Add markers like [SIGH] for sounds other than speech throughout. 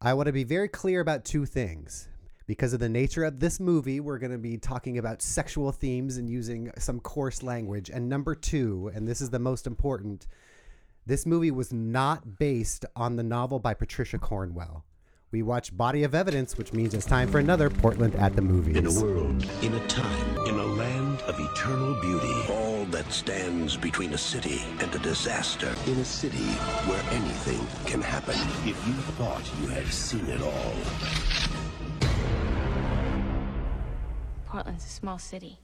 I want to be very clear about two things. Because of the nature of this movie, we're going to be talking about sexual themes and using some coarse language. And number two, and this is the most important, this movie was not based on the novel by Patricia Cornwell. We watch Body of Evidence, which means it's time for another Portland at the Movies. In a world, in a time, in a land of eternal beauty, all that stands between a city and a disaster, in a city where anything can happen. If you thought you had seen it all, Portland's a small city.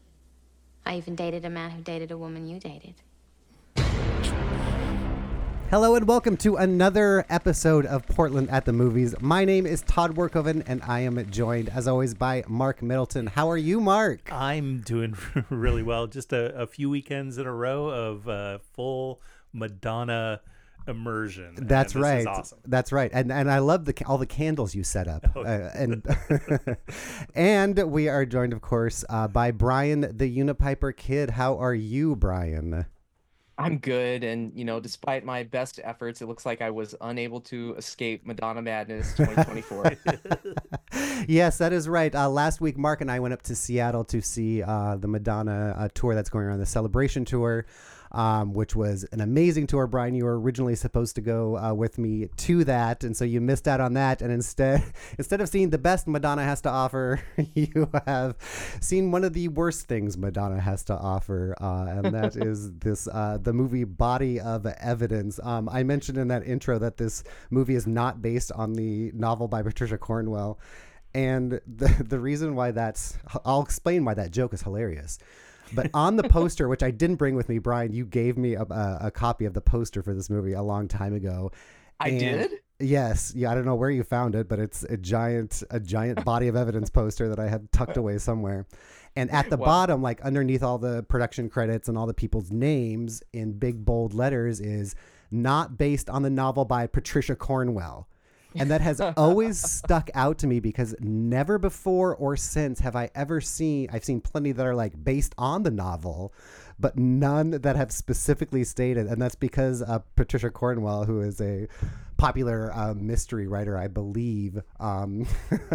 I even dated a man who dated a woman you dated. Hello and welcome to another episode of Portland at the Movies. My name is Todd Workoven and I am joined, as always, by Mark Middleton. How are you, Mark? I'm doing [LAUGHS] really well. Just a, a few weekends in a row of uh, full Madonna immersion. That's right. Awesome. That's right. And and I love the all the candles you set up. [LAUGHS] Oh, Uh, and [LAUGHS] and we are joined, of course, uh, by Brian the Unipiper Kidd. How are you, Brian? I'm good, and you know, despite my best efforts, it looks like I was unable to escape Madonna Madness 2024. [LAUGHS] yes, that is right. Uh, last week, Mark and I went up to Seattle to see uh, the Madonna uh, tour that's going around, the Celebration Tour, um, which was an amazing tour. Brian, you were originally supposed to go uh, with me to that, and so you missed out on that. And instead, [LAUGHS] instead of seeing the best Madonna has to offer, [LAUGHS] you have seen one of the worst things Madonna has to offer, uh, and that [LAUGHS] is this uh, the movie Body of Evidence. Um, I mentioned in that intro that this movie is not based on the novel by Patricia Cornwell. And the, the reason why that's, I'll explain why that joke is hilarious. But on the poster, which I didn't bring with me, Brian, you gave me a, a, a copy of the poster for this movie a long time ago. I And- did. Yes, yeah, I don't know where you found it, but it's a giant, a giant body of evidence poster that I had tucked away somewhere. And at the [LAUGHS] Wow. bottom, like underneath all the production credits and all the people's names in big bold letters, is not based on the novel by Patricia Cornwell. And that has always stuck out to me because never before or since have I ever seen, I've seen plenty that are like based on the novel, but none that have specifically stated. And that's because uh, Patricia Cornwell, who is a popular uh, mystery writer, I believe, um,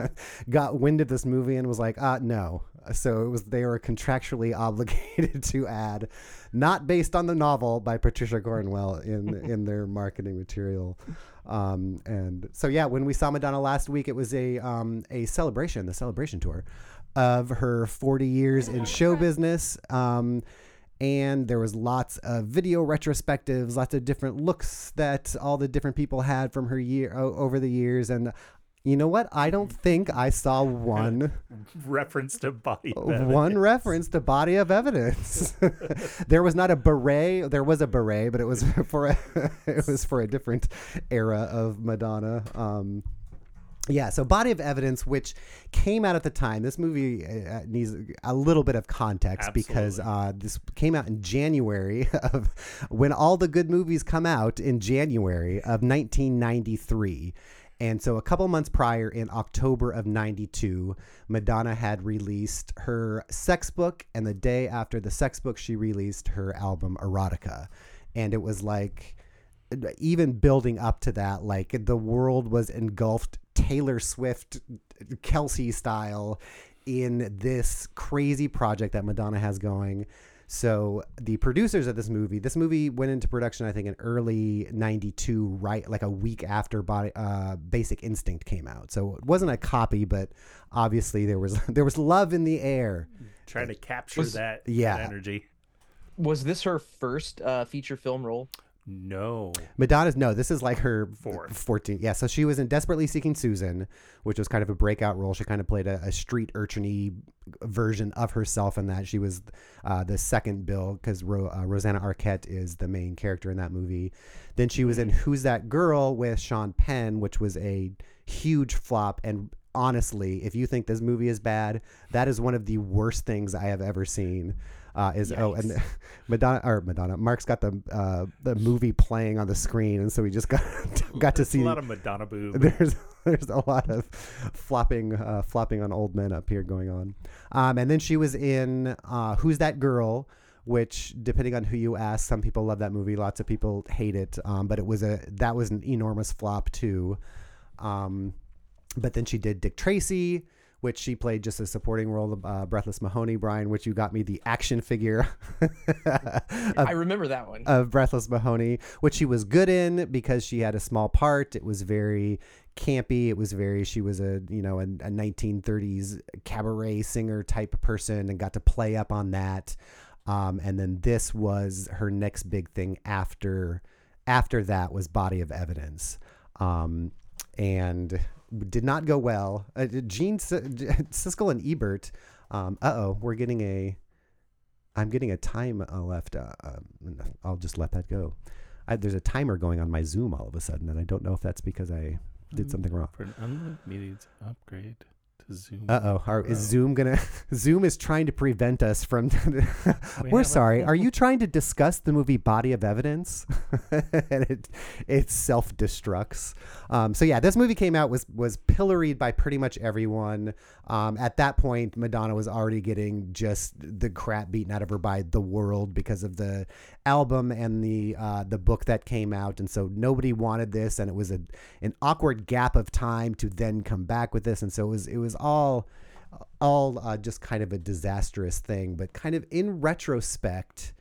[LAUGHS] got wind of this movie and was like, uh, no. So it was they were contractually [LAUGHS] obligated to add, not based on the novel by Patricia Cornwell in in their marketing material. Um, and so yeah, when we saw Madonna last week, it was a um, a celebration, the celebration tour of her 40 years in show business. Um, and there was lots of video retrospectives, lots of different looks that all the different people had from her year over the years. And you know what? I don't think I saw one [LAUGHS] Reference to body. of one reference to body of evidence. [LAUGHS] there was not a beret. There was a beret, but it was [LAUGHS] for a, it was for a different era of Madonna. Um, yeah, so Body of Evidence, which came out at the time, this movie uh, needs a little bit of context because uh, this came out in January of when all the good movies come out in January of 1993. And so a couple months prior, in October of 92, Madonna had released her sex book. And the day after the sex book, she released her album Erotica. And it was like, even building up to that, like the world was engulfed Taylor Swift, Kelce style in this crazy project that Madonna has going. So the producers of this movie, this movie went into production, I think, in early '92, right, like a week after Body, uh, Basic Instinct came out. So it wasn't a copy, but obviously there was [LAUGHS] there was love in the air. Trying to capture Was- that, Yeah. that energy. Was this her first uh, feature film role? No. Madonna's no, this is like her Fourth. 14. Yeah, so she was in Desperately Seeking Susan, which was kind of a breakout role. She kind of played a, a street urchiny version of herself in that. She was uh, the second bill because Ro- uh, Rosanna Arquette is the main character in that movie. Then she was in Who's That Girl with Sean Penn, which was a huge flop. And honestly, if you think this movie is bad, that is one of the worst things I have ever seen. Uh, is oh and [LAUGHS] Madonna or Madonna Mark's got the uh, the movie playing on the screen and so we just got [LAUGHS] got to see a lot of Madonna boob. there's [LAUGHS] there's a lot of flopping uh, flopping on old men up here going on. Um, and then she was in uh, Who's That Girl which depending on who you ask some people love that movie lots of people hate it um, but it was a that was an enormous flop too. Um, but then she did Dick Tracy, which she played just a supporting role of uh, Breathless Mahoney, Brian, which you got me the action figure [LAUGHS] I remember that one. of Breathless Mahoney, which she was good in because she had a small part. It was very campy. It was very she was a you know a, a 1930s cabaret singer type person and got to play up on that. Um, and then this was her next big thing after after that was Body of Evidence, um, and did not go well. Uh, Gene S- [LAUGHS] Siskel and Ebert. Um, uh oh, we're getting a. I'm getting a time uh, left. Uh, um, I'll just let that go. I, there's a timer going on my Zoom all of a sudden, and I don't know if that's because I did something wrong. For an unlimited upgrade Zoom. Uh oh, is Zoom gonna? [LAUGHS] Zoom is trying to prevent us from. [LAUGHS] We're have a- sorry. Are you [LAUGHS] trying to discuss the movie Body of Evidence? and it it self destructs. Um, so yeah, this movie came out was was pilloried by pretty much everyone. Um, at that point, Madonna was already getting just the crap beaten out of her by the world because of the album and the uh, the book that came out, and so nobody wanted this, and it was a an awkward gap of time to then come back with this, and so it was it was all all uh, just kind of a disastrous thing, but kind of in retrospect,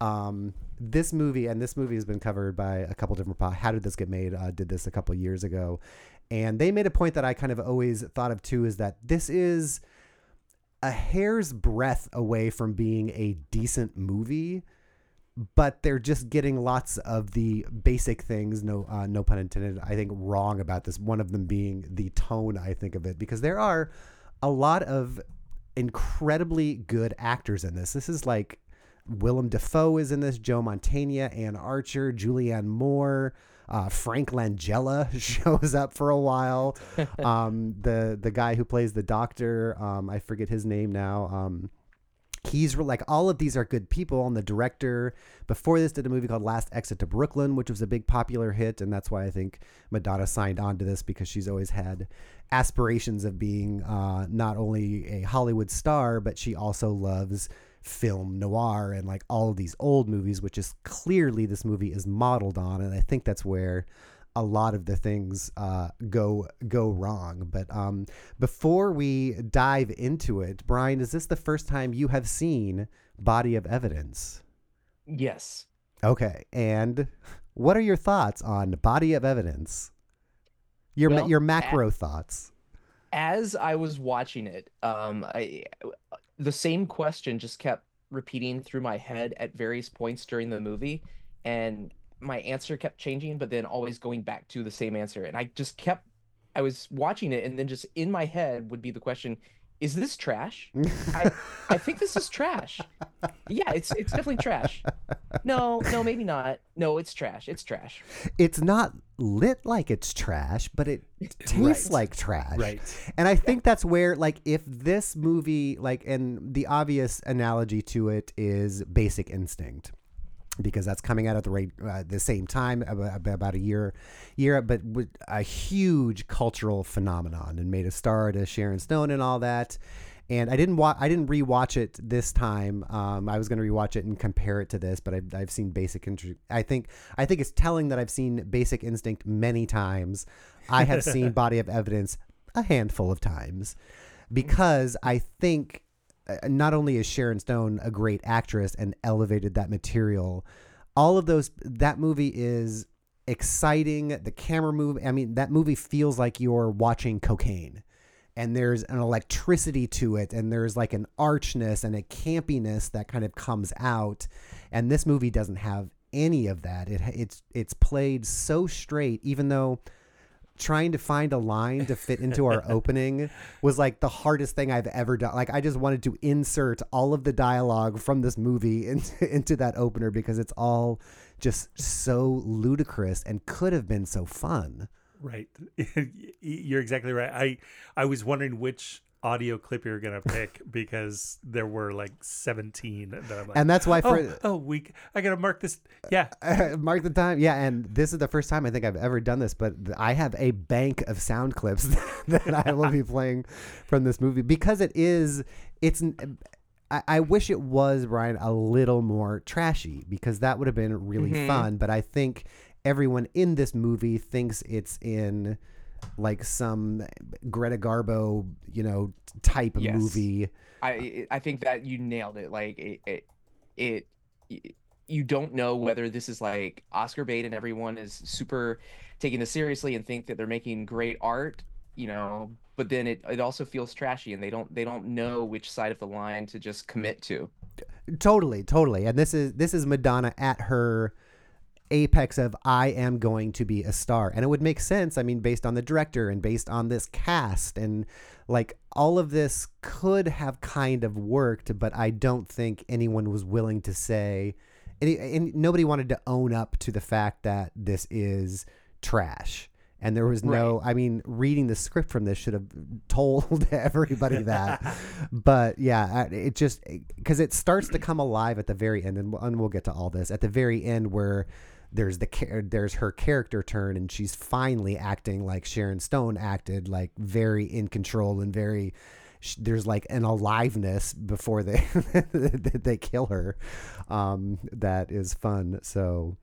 um, this movie and this movie has been covered by a couple different. How did this get made? Uh, did this a couple years ago, and they made a point that I kind of always thought of too is that this is a hair's breadth away from being a decent movie but they're just getting lots of the basic things no uh, no pun intended i think wrong about this one of them being the tone i think of it because there are a lot of incredibly good actors in this this is like willem dafoe is in this joe mantegna anne archer julianne moore uh, Frank Langella [LAUGHS] shows up for a while. [LAUGHS] Um, the the guy who plays the doctor, um, I forget his name now. Um, he's like all of these are good people and the director before this did a movie called last exit to brooklyn which was a big popular hit and that's why i think madonna signed on to this because she's always had aspirations of being uh, not only a hollywood star but she also loves film noir and like all of these old movies which is clearly this movie is modeled on and i think that's where a lot of the things uh, go go wrong. But um, before we dive into it, Brian, is this the first time you have seen Body of Evidence? yes. Okay, and what are your thoughts on Body of Evidence? Your ma- Well, your macro thoughts. As I was watching it, um, I the same question just kept repeating through my head at various points during the movie, and my answer kept changing, but then always going back to the same answer. And I just kept, I was watching it, and then just in my head would be the question, is this trash? I, [LAUGHS] I think this is trash. Yeah, it's it's definitely trash. No, no, maybe not. No, it's trash. It's trash. It's not lit like it's trash, but it tastes Right. like trash. Right. And I think that's where, like, if this movie, like, and the obvious analogy to it is Basic Instinct, because that's coming out at the right, uh, the same time, about, about a year, year, but with a huge cultural phenomenon, and made a star to Sharon Stone and all that. And I didn't watch. I didn't rewatch it this time. Um, I was going to rewatch it and compare it to this, but I've, I've seen Basic Instinct. I think I think it's telling that I've seen Basic Instinct many times. I have seen [LAUGHS] Body of Evidence a handful of times because I think Uh, not only is Sharon Stone a great actress and elevated that material, all of those that movie is exciting. The camera move. I mean, that movie feels like you're watching cocaine and there's an electricity to it and there's like an archness and a campiness that kind of comes out and this movie doesn't have any of that it it's it's played so straight even though trying to find a line to fit into our [LAUGHS] opening was like the hardest thing I've ever done. Like I just wanted to insert all of the dialogue from this movie [LAUGHS] into, into that opener because it's all just so ludicrous and could have been so fun. Right. [LAUGHS] You're exactly right. I I was wondering which audio clip you're gonna pick [LAUGHS] because there were like 17, and I'm like, And that's why for oh, oh, we I gotta mark this. Yeah, [LAUGHS] mark the time. Yeah, and this is the first time I think I've ever done this, but I have a bank of sound clips [LAUGHS] that I will be playing from this movie because it is. It's. it's I wish it was Brian a little more trashy because that would have been really Mhm. fun. But I think everyone in this movie thinks it's in like some Greta Garbo, you know, type Yes. movie. I I think that you nailed it. Like it, it, it, y- you don't know whether this is like Oscar bait and everyone is super taking this seriously and think that they're making great art, you know. But then it, it also feels trashy and they don't they don't know which side of the line to just commit to. Totally, totally. And this is this is Madonna at her apex of I am going to be a star. And it would make sense, I mean, based on the director and based on this cast and like all of this could have kind of worked, but I don't think anyone was willing to say any, and nobody wanted to own up to the fact that this is trash. And there was no, I mean, reading the script from this should have told [LAUGHS] everybody that. [LAUGHS] but yeah, it just, because it starts to come alive at the very end, and and we'll get to all this at the very end where there's the there's her character turn and she's finally acting like Sharon Stone acted like very in control and very there's like an aliveness before they [LAUGHS] they kill her um that is fun so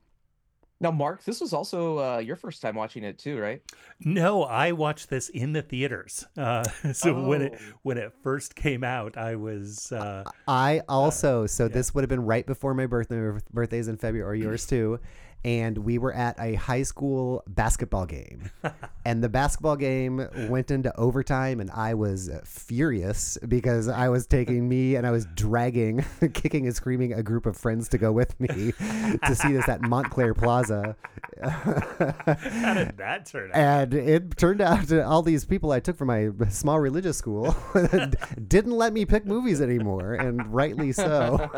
Now, Mark, this was also uh, your first time watching it too, right? No, I watched this in the theaters. [LAUGHS] Uh, so when it Oh. when it first came out, I was uh, I also so this would have been right before my birthday birthday's in February or yours too and we were at a high school basketball game [LAUGHS] and the basketball game went into overtime and I was furious because I was taking me and I was dragging [LAUGHS] kicking and screaming a group of friends to go with me to see this at Montclair Plaza how did that turn out? and it turned out that all these people I took from my small religious school [LAUGHS] didn't let me pick movies anymore, and rightly so.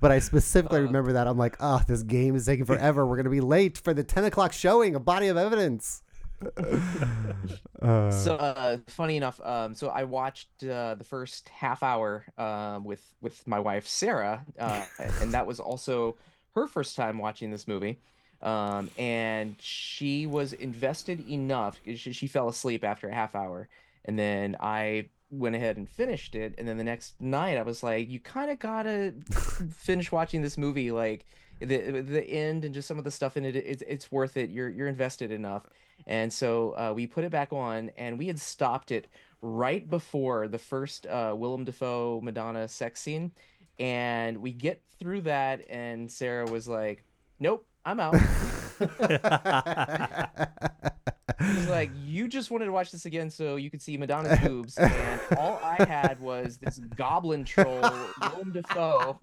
but I specifically uh. remember that. I'm like, oh, this game is taking forever. We're going to be late for the 10 o'clock showing of Body of Evidence. so uh, funny enough, um, so I watched uh, the first half hour um, with with my wife Sarah, uh, and that was also her first time watching this movie. Um, and she was invested enough. She, she fell asleep after a half hour, and then I went ahead and finished it. And then the next night, I was like, "You kind of gotta finish watching this movie. Like the the end and just some of the stuff in it. It's it's worth it. You're you're invested enough." And so uh, we put it back on, and we had stopped it right before the first uh, Willem Dafoe Madonna sex scene. And we get through that, and Sarah was like, "Nope, I'm out." She's like, "You just wanted to watch this again so you could see Madonna's boobs, and all I had was this goblin troll, Willem Dafoe."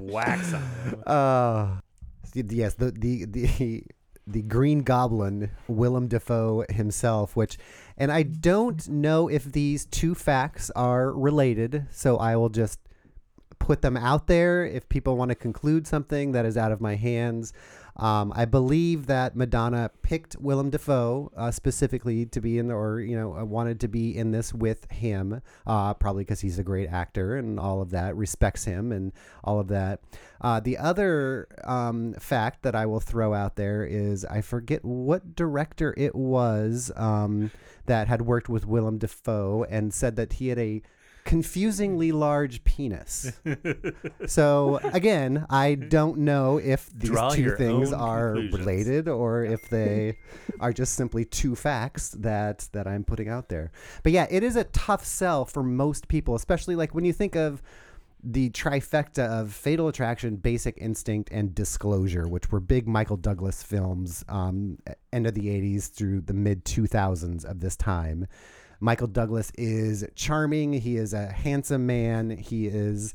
Wax on it. Uh, yes, the the the [LAUGHS] the Green Goblin, Willem Dafoe himself, which, and I don't know if these two facts are related, so I will just put them out there if people want to conclude something that is out of my hands. Um, I believe that Madonna picked Willem Dafoe uh, specifically to be in, or you know, uh, wanted to be in this with him, uh, probably because he's a great actor and all of that, respects him and all of that. Uh, the other um, fact that I will throw out there is I forget what director it was um, that had worked with Willem Dafoe and said that he had a confusingly large penis. [LAUGHS] so again, I don't know if these Draw two your things own are conclusions. related or if they [LAUGHS] are just simply two facts that that I'm putting out there. But yeah, it is a tough sell for most people, especially like when you think of the trifecta of Fatal Attraction, Basic Instinct, and Disclosure, which were big Michael Douglas films, um, end of the 80s through the mid 2000s of this time. Michael Douglas is charming. He is a handsome man. He is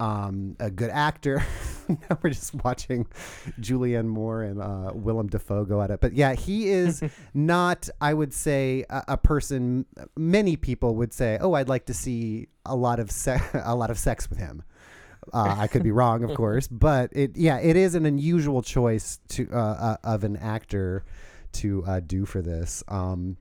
um, a good actor. [LAUGHS] now we're just watching Julianne Moore and uh, Willem Dafoe go at it. But yeah, he is [LAUGHS] not, I would say, a, a person. Many people would say, "Oh, I'd like to see a lot of se- [LAUGHS] a lot of sex with him." Uh, I could be wrong, of course, but it yeah, it is an unusual choice to uh, uh, of an actor to uh, do for this. Um,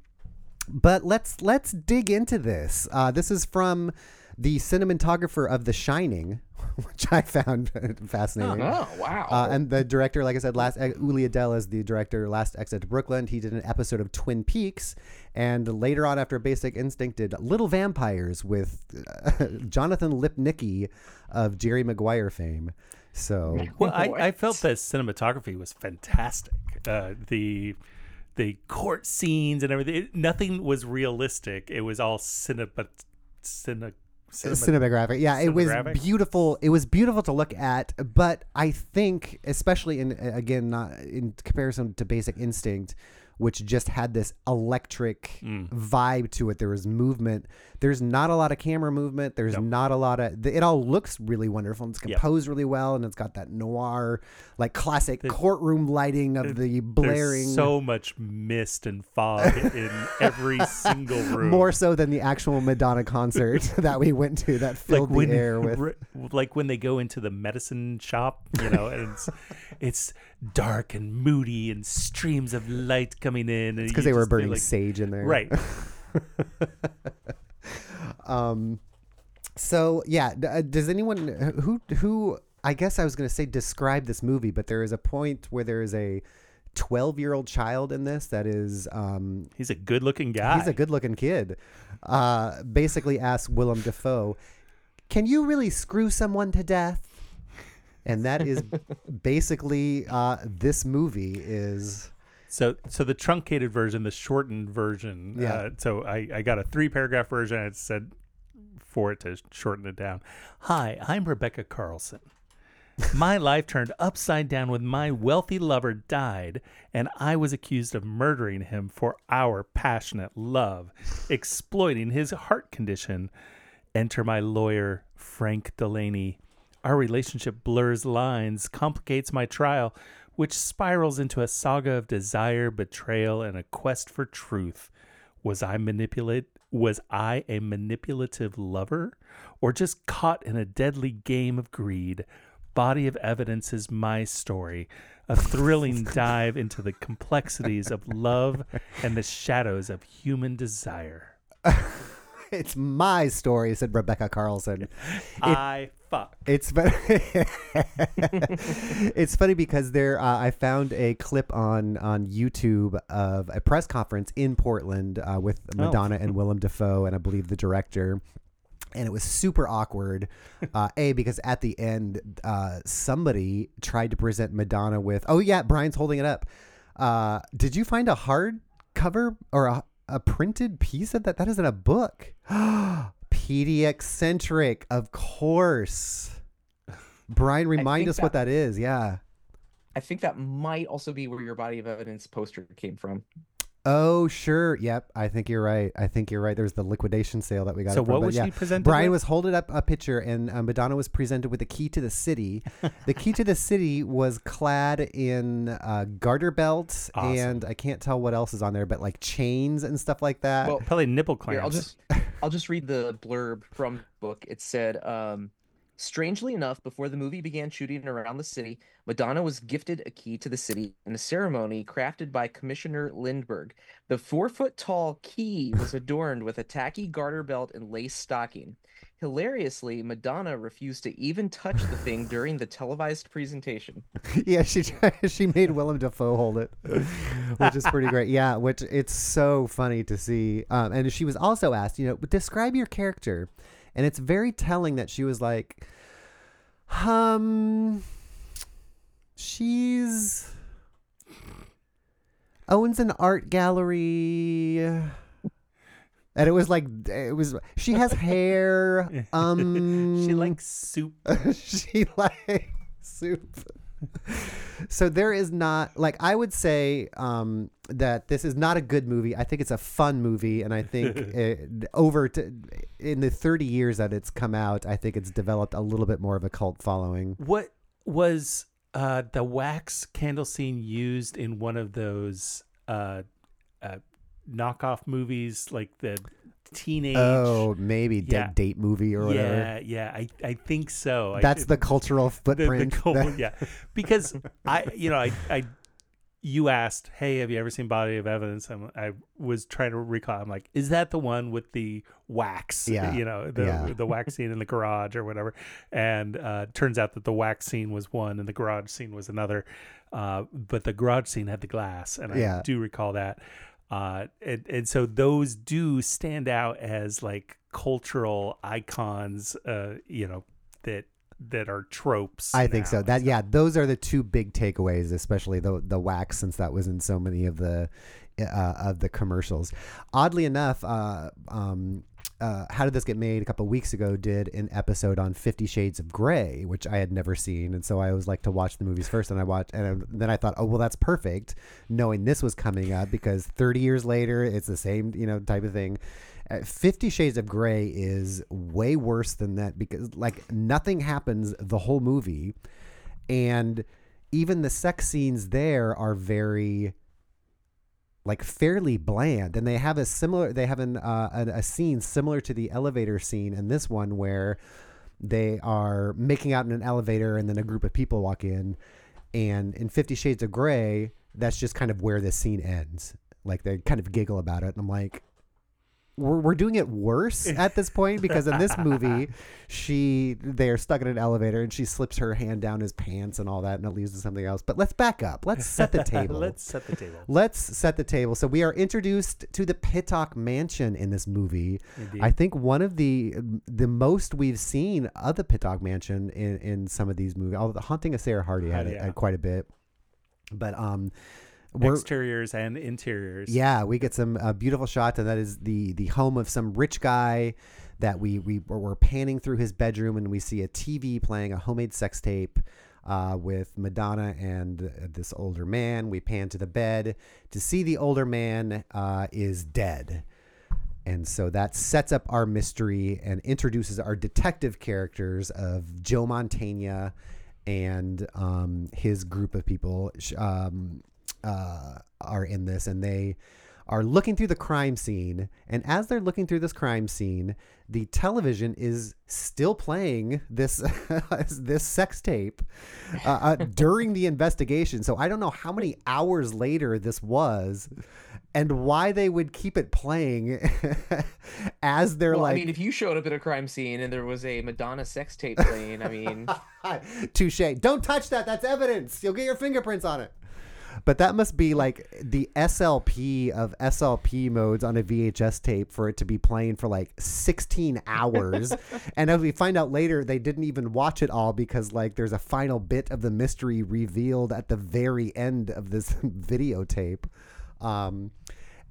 but let's let's dig into this. Uh, this is from the cinematographer of The Shining, [LAUGHS] which I found [LAUGHS] fascinating. Oh wow! Uh, and the director, like I said, last Uli Edel is the director. Last Exit to Brooklyn, he did an episode of Twin Peaks, and later on, after Basic Instinct, did Little Vampires with uh, [LAUGHS] Jonathan Lipnicki of Jerry Maguire fame. So Well, I, I felt that cinematography was fantastic. uh, the the court scenes and everything. It, nothing was realistic. It was all cinema, cine, cinema, cinematographic. Yeah, it was beautiful. It was beautiful to look at, but I think, especially in again, not in comparison to Basic Instinct, which just had this electric Mm. vibe to it. There was movement. There's not a lot of camera movement. There's not a lot of. It all looks really wonderful. It's Yeah. composed really well, and it's got that noir, like classic courtroom lighting of the blaring. so much mist and fog in every [LAUGHS] single room. more so than the actual Madonna concert [LAUGHS] that we went to that filled when, the air with. like when they go into the medicine shop, you know, and it's it's dark and moody and streams of light coming in. It's because they were burning sage in there. Right. [LAUGHS] Um, so yeah, uh, does anyone who who I guess I was going to say describe this movie, but there is a point where there is a 12 year old child in this that is um, He's a good-looking guy. he's a good looking kid. Uh, basically asks Willem Dafoe, "Can you really screw someone to death?" And that is [LAUGHS] basically uh, this movie is. So, so the truncated version, the shortened version. Yeah. Uh, so I, I got a three paragraph version. It said for it to shorten it down. Hi, I'm Rebecca Carlson. My [LAUGHS] life turned upside down when my wealthy lover died, and I was accused of murdering him for our passionate love, exploiting his heart condition. Enter my lawyer, Frank Delaney. Our relationship blurs lines, complicates my trial, which spirals into a saga of desire, betrayal, and a quest for truth. Was I manipulate? Was I a manipulative lover, or just caught in a deadly game of greed? Body of evidence is my story, a thrilling [LAUGHS] dive into the complexities of love and the shadows of human desire. [LAUGHS] It's my story," said Rebecca Carlson. [LAUGHS] I fuck. It's fu- [LAUGHS] it's funny because there uh, I found a clip on on YouTube of a press conference in Portland uh, with Madonna and [LAUGHS] Willem Dafoe and I believe the director. And it was super awkward. [LAUGHS] Uh, a because at the end, uh, somebody tried to present Madonna with. Oh yeah, Brian's holding it up. Uh, did you find a hard cover or a, a printed piece of that? That isn't a book. [GASPS] [GASPS] Pediacentric, of course. [LAUGHS] Brian, remind us what that is. Yeah. I think that might also be where your body of evidence poster came from. Oh, sure. Yep. I think you're right. I think you're right. There's the liquidation sale that we got. So it from, what but was yeah. she presented Brian with? was holding up a picture, and uh, Madonna was presented with the key to the city. the key to the [LAUGHS] city was clad in uh, garter belts, Awesome. and I can't tell what else is on there, but like chains and stuff like that. Well, Probably nipple clamps. Here, I'll just I'll just read the blurb from the book. It said, um, strangely enough, before the movie began shooting around the city, Madonna was gifted a key to the city in a ceremony crafted by Commissioner Lindberg. The four foot tall key was adorned with a tacky garter belt and lace stocking. Hilariously, Madonna refused to even touch the thing [LAUGHS] during the televised presentation. yeah, she tried, [LAUGHS] she made Willem Dafoe hold it, which is pretty great. [LAUGHS] Yeah, which it's so funny to see. Um, and she was also asked, you know, describe your character, and it's very telling that she was like, um, she's owns an art gallery. And it was like it was. She has hair. [LAUGHS] Um, she likes soup. [LAUGHS] she likes soup. so there is not like I would say um, that this is not a good movie. I think it's a fun movie, and I think [LAUGHS] it, over to, in the thirty years that it's come out, I think it's developed a little bit more of a cult following. What was uh, the wax candle scene used in one of those uh, uh, knockoff movies, like the teenage? Oh, maybe dead Yeah. date movie or whatever. yeah, yeah, I, I think so. I- That's the cultural [LAUGHS] the, the footprint. that- [LAUGHS] yeah, because I, you know, I, I, you asked, hey, have you ever seen Body of Evidence? I'm, I was trying to recall. I'm like, is that the one with the wax? Yeah, you know, the yeah. the wax scene in the garage or whatever. And uh, turns out that the wax scene was one, and the garage scene was another. Uh, but the garage scene had the glass, and I Yeah. do recall that. Uh, and, and so those do stand out as like cultural icons. Uh, you know that that are tropes. I think now so. That stuff. yeah, those are the two big takeaways, especially the the wax, since that was in so many of the uh, of the commercials. Oddly enough, uh, um, uh, how did this get made? A couple weeks ago, did an episode on Fifty Shades of Grey, which I had never seen, and so I always like to watch the movies first, and I watched, and then I thought, oh well, that's perfect, knowing this was coming up because thirty years later, it's the same you know type of thing. Uh, Fifty Shades of Grey is way worse than that because like nothing happens the whole movie, and even the sex scenes there are very like fairly bland. And they have a similar they have an uh, a, a scene similar to the elevator scene in this one where they are making out in an elevator and then a group of people walk in. And in 50 shades of gray that's just kind of where the scene ends. Like they kind of giggle about it. And i'm like we're, we're doing it worse [LAUGHS] at this point because in this movie she they're stuck in an elevator and she slips her hand down his pants and all that and it leads to something else but let's back up let's set the [LAUGHS] table Let's set the table. Let's set the table. So we are introduced to the Pittock Mansion in this movie. Indeed. I think one of the the most we've seen of the Pittock Mansion in, in some of these movies. Although the Haunting of Sarah Hardy had, Oh, it yeah. had quite a bit, but um, we're Exteriors and interiors. yeah, we get some uh, beautiful shots, and that is the the home of some rich guy that we we we're panning through his bedroom, and we see a TV playing a homemade sex tape. Uh, with Madonna and uh, this older man, we pan to the bed to see the older man uh, is dead, and so that sets up our mystery and introduces our detective characters of Joe Mantegna and um, his group of people um, uh, are in this, and they are looking through the crime scene. And as they're looking through this crime scene, the television is still playing this [LAUGHS] this sex tape uh, uh, during the investigation. So I don't know how many hours later this was. And why they would keep it playing [LAUGHS] as they're Well, like I mean, if you showed up at a crime scene and there was a Madonna sex tape playing, I mean, [LAUGHS] Touche. Don't touch that. That's evidence. You'll get your fingerprints on it. But that must be like the SLP of SLP modes on a VHS tape for it to be playing for like 16 hours. [LAUGHS] and as we find out later, they didn't even watch it all because like there's a final bit of the mystery revealed at the very end of this [LAUGHS] videotape. Um,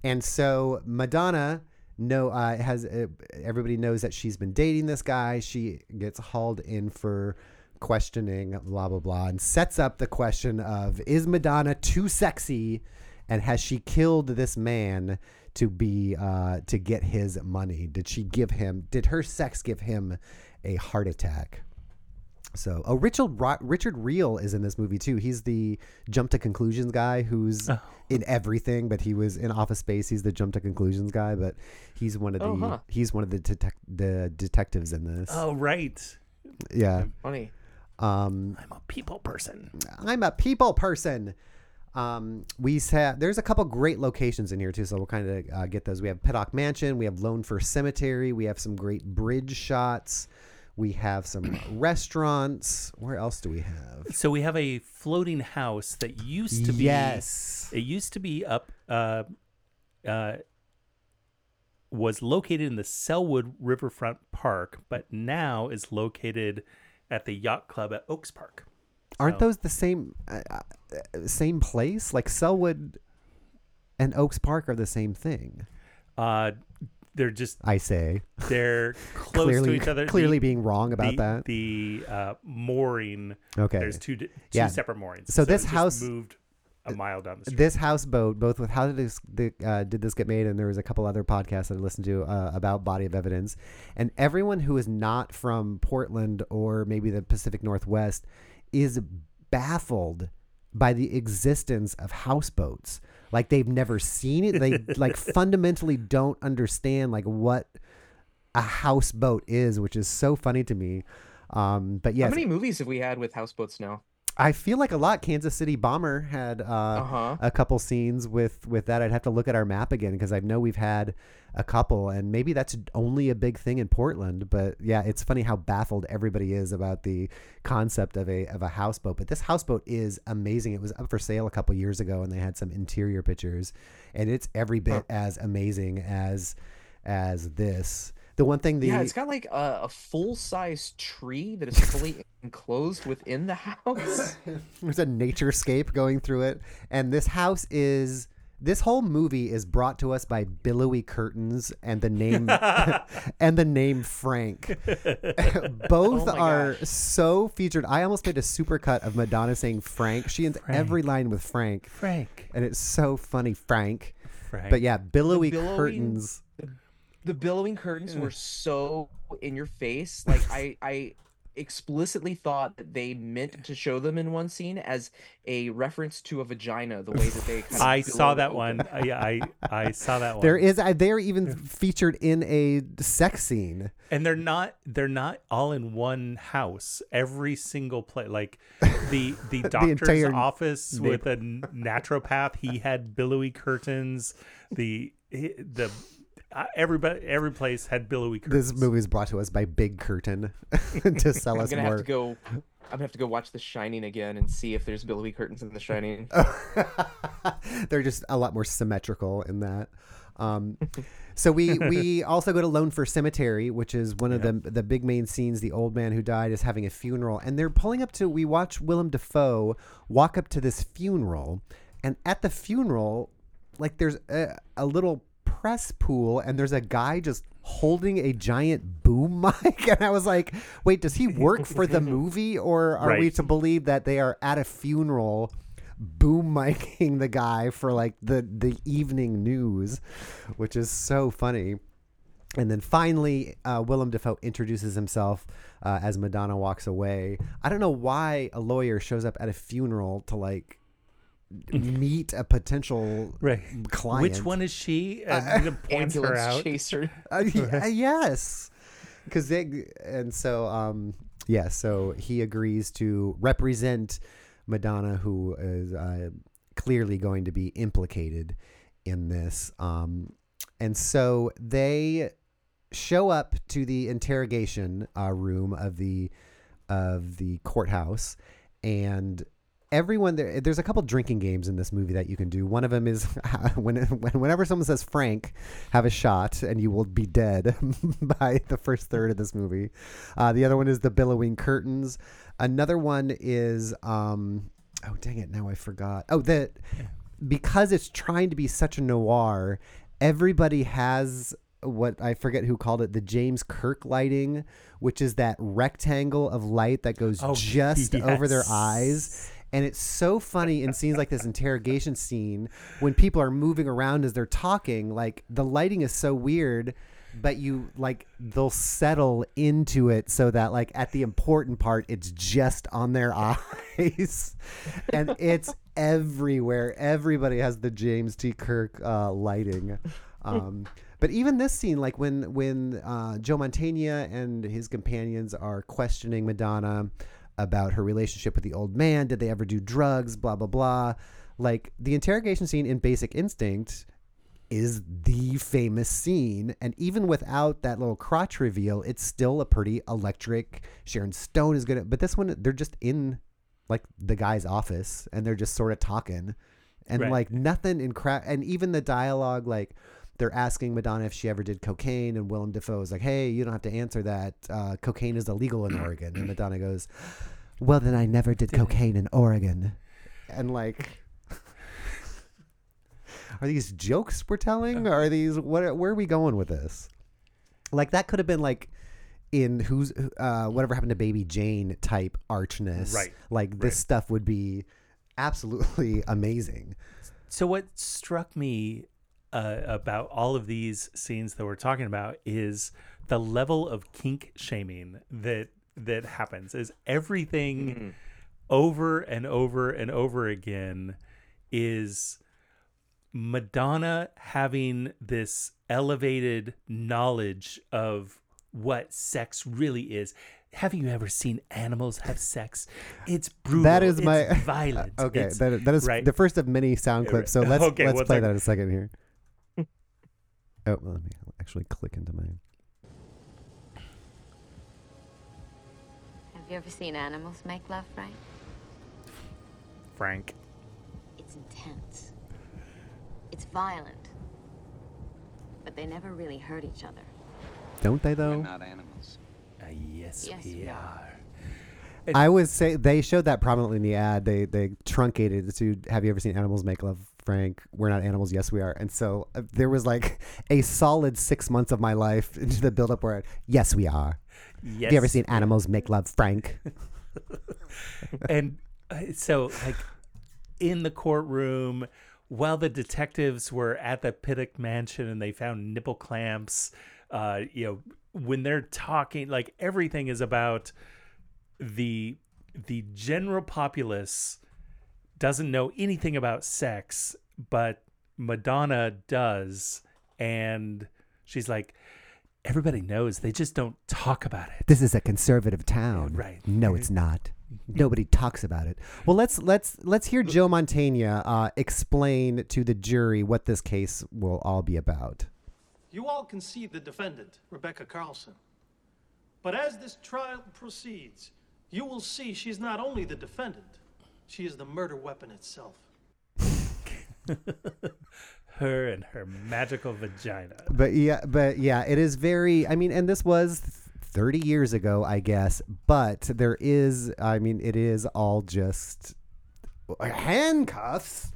and so Madonna no uh, has uh, everybody knows that she's been dating this guy. She gets hauled in for questioning, blah blah blah, and sets up the question of is Madonna too sexy, and has she killed this man to be uh, to get his money? Did she give him? Did her sex give him a heart attack? So, oh, Richard Ro- Richard Riehle is in this movie too. He's the jump to conclusions guy who's in everything, but he was in Office Space. He's the jump to conclusions guy, but he's one of the Oh, huh. he's one of the detec- the detectives in this. Oh, right. Yeah, funny. Um, I'm a people person. I'm a people person. Um, we have there's a couple great locations in here too, so we'll kind of uh, get those. We have Pittock Mansion, we have Lone Fir Cemetery, we have some great bridge shots, we have some [CLEARS THROAT] restaurants. Where else do we have? So we have a floating house that used to be yes, It used to be up, uh, uh, was located in the Sellwood Riverfront Park, but now is located at the Yacht Club at Oaks Park. aren't So- those the same uh, uh, same place? Like Sellwood and Oaks Park are the same thing. Uh, they're just I say they're [LAUGHS] close clearly, to each other. clearly The- being wrong about the, that. The uh, mooring. Okay. There's two two Yeah. separate moorings. So this house- moved a mile down the street. this houseboat, both with how did this the, uh, did this get made, and there was a couple other podcasts that I listened to uh, about Body of Evidence, and everyone who is not from Portland or maybe the Pacific Northwest is baffled by the existence of houseboats. Like they've never seen it. They [LAUGHS] like fundamentally don't understand like what a houseboat is, which is so funny to me. Um, but yeah, How many movies have we had with houseboats now? I feel like a lot. Kansas City Bomber had uh, Uh-huh. a couple scenes with with that. I'd have to look at our map again because I know we've had a couple, and maybe that's only a big thing in Portland. But yeah, it's funny how baffled everybody is about the concept of a of a houseboat. But this houseboat is amazing. It was up for sale a couple years ago, and they had some interior pictures, and it's every bit as amazing as as this. The one thing the Yeah, it's got like a, a full size tree that is fully [LAUGHS] enclosed within the house. [LAUGHS] there's a nature naturescape going through it, and this house is. This whole movie is brought to us by billowy curtains and the name [LAUGHS] and the name Frank. Both Oh are gosh. so featured. I almost made a supercut of Madonna saying Frank. She ends every line with Frank, Frank. and it's so funny, Frank. Frank. But yeah, billowy billowing- curtains. The billowing curtains were so in your face. Like I, I explicitly thought that they meant to show them in one scene as a reference to a vagina. The way that they kind of [LAUGHS] I saw that open. one. I, I I saw that one. There is uh, they're even featured in a sex scene. and they're not they're not all in one house. Every single place, like [LAUGHS] the the doctor's entire office neighbor- with a n- naturopath, he had billowy curtains. The the uh, everybody every place had billowy curtains. This movie is brought to us by Big Curtain [LAUGHS] to sell us I'm gonna more. have to go. I'm gonna have to go watch The Shining again and see if there's billowy curtains in The Shining. [LAUGHS] They're just a lot more symmetrical in that. Um, [LAUGHS] so we we also go to Lone Fir Cemetery, which is one of the the big main scenes. The old man who died is having a funeral, and they're pulling up to. We watch Willem Dafoe walk up to this funeral, and at the funeral, like there's a, a little press pool, and there's a guy just holding a giant boom [LAUGHS] mic, and I was like, wait, does he work for the movie, or are we to believe that they are at a funeral? boom micing the guy for like the the evening news, which is so funny. And then finally, uh, Willem Dafoe introduces himself uh, as Madonna walks away. I don't know why a lawyer shows up at a funeral to like [LAUGHS] meet a potential right. client. Which one is she? [LAUGHS] And he points her out. chaser. Uh, y- [LAUGHS] yes, because they and so um yeah, so he agrees to represent Madonna, who is uh, clearly going to be implicated in this. Um, and so they show up to the interrogation uh, room of the of the courthouse, and everyone there. There's a couple drinking games in this movie that you can do. One of them is [LAUGHS] when, when whenever someone says Frank, have a shot, and you will be dead [LAUGHS] by the first third of this movie. Uh, the other one is the billowing curtains. Another one is um, oh dang it, now I forgot. Oh, that because it's trying to be such a noir, everybody has what I forget who called it the James Kirk lighting, which is that rectangle of light that goes Oh, just [LAUGHS] over their eyes. And it's so funny in scenes like this interrogation scene when people are moving around as they're talking, like the lighting is so weird, but you like they'll settle into it so that like at the important part it's just on their [LAUGHS] eyes. and it's everywhere. Everybody has the James T. Kirk uh, lighting. Um, but even this scene, like when when uh, Joe Mantegna and his companions are questioning Madonna about her relationship with the old man, did they ever do drugs? Blah blah blah. Like the interrogation scene in Basic Instinct is the famous scene, and even without that little crotch reveal, it's still a pretty electric. Sharon Stone is gonna, but this one they're just in like the guy's office and they're just sort of talking and Right. like nothing in crap. and even the dialogue like they're asking Madonna if she ever did cocaine and Willem Dafoe is like hey you don't have to answer that. Uh, cocaine is illegal in [CLEARS THROAT] Oregon. And Madonna goes well then I never did cocaine in Oregon. And like [LAUGHS] are these jokes we're telling? Or are these what where are we going with this? Like that could have been like in who's uh whatever happened to baby jane type archness? Right, like this right. stuff would be absolutely [LAUGHS] amazing. So what struck me uh, about all of these scenes that we're talking about is the level of kink shaming that that happens. Is everything over and over and over again is Madonna having this elevated knowledge of what sex really is. Have you ever seen animals have sex? It's brutal. that is it's my [LAUGHS] violent. okay It's- that, that is right. the first of many sound clips so [LAUGHS] let's Okay, let's play that in a second here oh well, let me actually click into my Have you ever seen animals make love, Frank? Frank. It's intense. It's violent. But they never really hurt each other. don't they though? not animals. Uh, yes, Yes, we we are. I would say they showed that prominently in the ad. They they truncated it to Have you ever seen animals make love? Frank, we're not animals. Yes, we are. And so uh, there was like a solid six months of my life [LAUGHS] into the build up where, yes, we are. Yes. Have you ever seen animals make love, Frank? [LAUGHS] and uh, so like in the courtroom while the detectives were at the Pittock mansion and they found nipple clamps uh you know when they're talking like everything is about the the general populace doesn't know anything about sex but Madonna does and she's like everybody knows they just don't talk about it This is a conservative town. Right. No, it's not. Nobody talks about it. Well, let's let's let's hear Joe Mantegna uh, explain to the jury what this case will all be about. You all can see the defendant, Rebecca Carlson. But as this trial proceeds, you will see she's not only the defendant, she is the murder weapon itself. [LAUGHS] her and her magical vagina But yeah, but yeah, it is very. I mean, and this was 30 years ago, I guess. But there is. I mean, it is all just uh, handcuffs.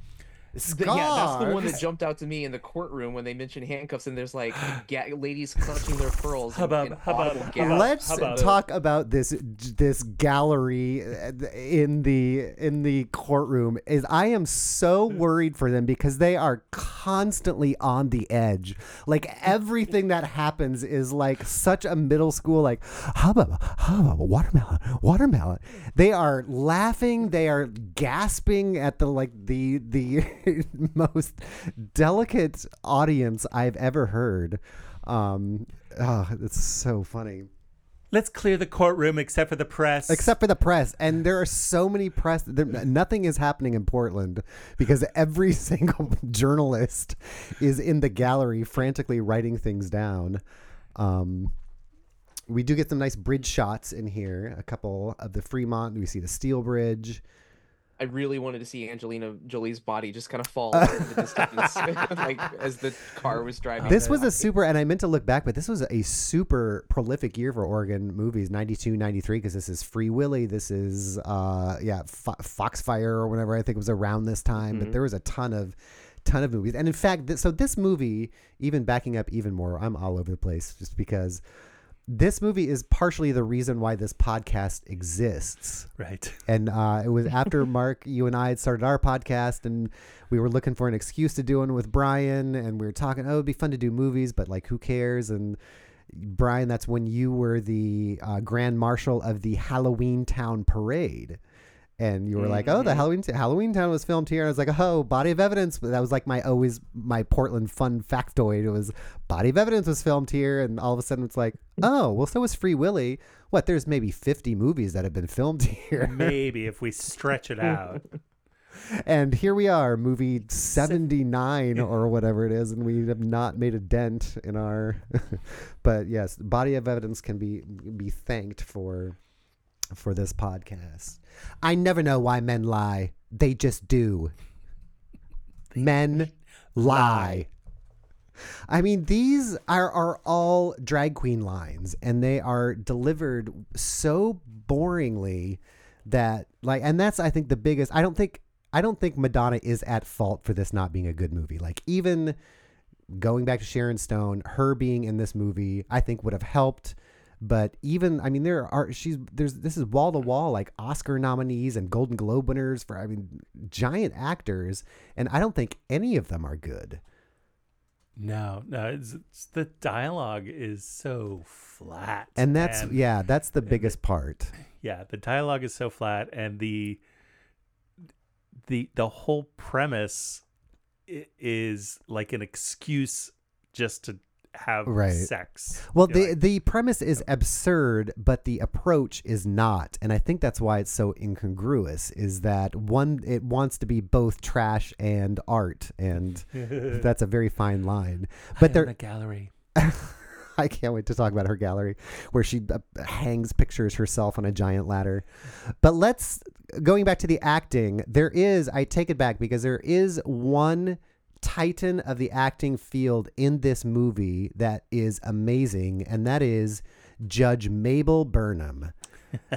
The- yeah, that's the one that jumped out to me in the courtroom when they mentioned handcuffs and there's like ga- ladies clutching their pearls. and- Hubbub, and hubbub, hubbub. Let's How about- talk about this this gallery uh, in the in the courtroom. Is I am so [LAUGHS] worried for them because they are constantly on the edge. Like everything that happens is like such a middle school like hubbub hubbub watermelon watermelon. They are laughing. They are gasping at the like the the [LAUGHS] most delicate audience I've ever heard. Um, oh, it's so funny. Let's clear the courtroom except for the press. Except for the press, and there are so many press. There, nothing is happening in Portland because every [LAUGHS] single journalist is in the gallery frantically writing things down. Um, we do get some nice bridge shots in here. A couple of the Fremont. We see the Steel Bridge. I really wanted to see Angelina Jolie's body just kind of fall [LAUGHS] into the distance, [LAUGHS] like as the car was driving. This was a super, and I meant to look back, but this was a super prolific year for Oregon movies 92, 93, because this is Free Willy. This is, uh, yeah, Fo- Foxfire or whatever. I think it was around this time, but there was a ton of, ton of movies. And in fact, th- so this movie, even backing up even more, I'm all over the place just because this movie is partially the reason why this podcast exists. right. And uh, it was [LAUGHS] after Mark, you and I had started our podcast, and we were looking for an excuse to do one with Brian, and we were talking, oh, it'd be fun to do movies, but like, who cares? And Brian, that's when you were the uh, grand marshal of the Halloween Town Parade. And you were like, oh, the mm-hmm. Halloween Halloween Town was filmed here. And I was like, oh, body of evidence. That was like my always my Portland fun factoid. It was body of evidence was filmed here, and all of a sudden it's like, oh, well, so was Free Willy. What? There's maybe 50 movies that have been filmed [LAUGHS] here. Maybe if we stretch it out. [LAUGHS] and here we are, movie 79 or whatever it is, and we have not made a dent in our. [LAUGHS] but yes, body of evidence can be be thanked for for this podcast. I never know why men lie. They just do. Men lie. I mean, these are, are all drag queen lines, and they are delivered so boringly that, like, and that's I think the biggest. I don't think I don't think Madonna is at fault for this not being a good movie. Like, even going back to Sharon Stone, her being in this movie, I think would have helped. But even I mean, there are she's there's this is wall to wall like Oscar nominees and Golden Globe winners for I mean giant actors, and I don't think any of them are good. No, no, it's, it's the dialogue is so flat. And that's yeah, that's the biggest part. yeah, the dialogue is so flat and the the the whole premise is like an excuse just to have Right. sex. Well, the like- the premise is absurd, but the approach is not, and I think that's why it's so incongruous. Is that one? It wants to be both trash and art, and [LAUGHS] that's a very fine line. But I own there, a gallery. [LAUGHS] I can't wait to talk about her gallery where she uh, hangs pictures herself on a giant ladder. But let's going back to the acting. There is I take it back because there is one titan of the acting field in this movie that is amazing, and that is Judge Mabel Burnham.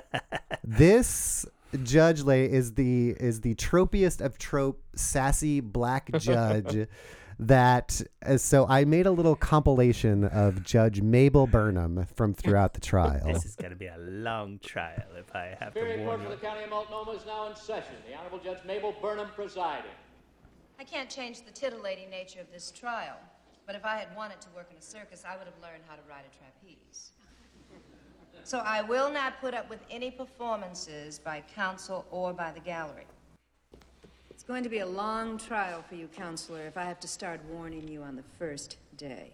[LAUGHS] this Judge Lay is the is the tropiest of trope sassy black judge [LAUGHS] that uh, so I made a little compilation of Judge Mabel Burnham from throughout the trial. This is going to be a long trial if I have to Superior warn Court for the County of Multnomah is now in session. The Honorable Judge Mabel Burnham presiding. I can't change the titillating nature of this trial, but if I had wanted to work in a circus, I would have learned how to ride a trapeze. So I will not put up with any performances by counsel or by the gallery. It's going to be a long trial for you, counselor, if I have to start warning you on the first day.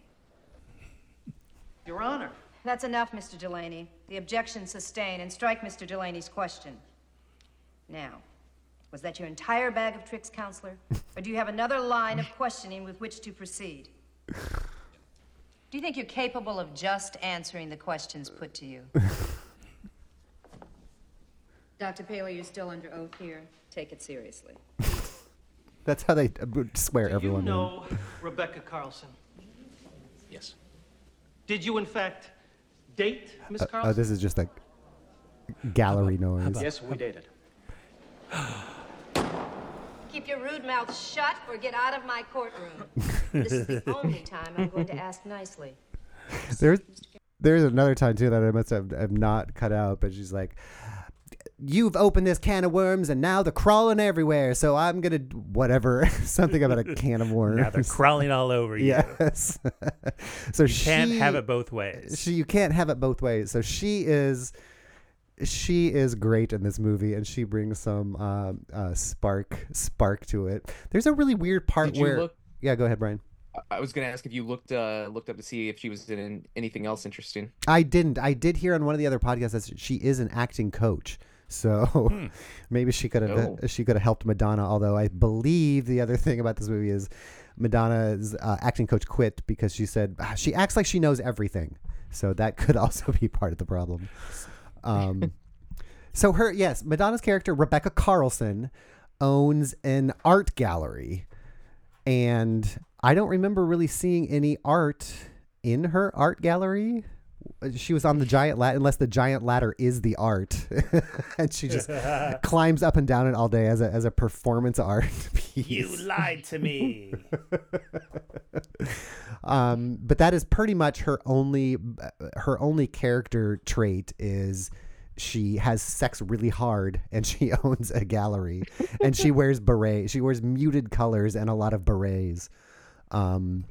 Your Honor. That's enough, Mr. Dulaney. The objection sustained, and strike Mr. Dulaney's question. Now, was that your entire bag of tricks, counselor? Or do you have another line of questioning with which to proceed? Do you think you're capable of just answering the questions put to you? [LAUGHS] Dr. Paley, you're still under oath here. Take it seriously. That's how they uh, swear Do everyone you know Rebecca Carlson? Yes. Did you, in fact, date Miss in. Uh, Carlson? this is just like gallery noise. Yes, we dated. [GASPS] [GASPS] Keep your rude mouth shut or get out of my courtroom. [LAUGHS] this is the only time I'm going to ask nicely. There's there's another time too that I must have, have not cut out, but she's like, "You've opened this can of worms, and now they're crawling everywhere. So I'm gonna whatever [LAUGHS] something about a can of worms. Now they're crawling all over you. yes. [LAUGHS] so You she can't have it both ways. She you can't have it both ways. So she is she is great in this movie, and she brings some um, uh, spark spark to it. There's a really weird part Did where look- yeah, go ahead, Brian. I- was gonna ask if you looked uh looked up to see if she was in anything else interesting. I didn't. I did hear on one of the other podcasts that she is an acting coach. So [LAUGHS] maybe she could have Oh. she could have helped Madonna. Although I believe the other thing about this movie is Madonna's uh, acting coach quit because she said "Ah, she acts like she knows everything. So that could [LAUGHS] also be part of the problem. Um, so her yes, Madonna's character Rebecca Carlson owns an art gallery, and I don't remember really seeing any art in her art gallery. She was on the giant ladder, unless the giant ladder is the art, [LAUGHS] and she just [LAUGHS] climbs up and down it all day as a as a performance art [LAUGHS] piece. You lied to me. um, but that is pretty much her only her only character trait is she has sex really hard and she owns a gallery and she wears beret she wears muted colors and a lot of berets um,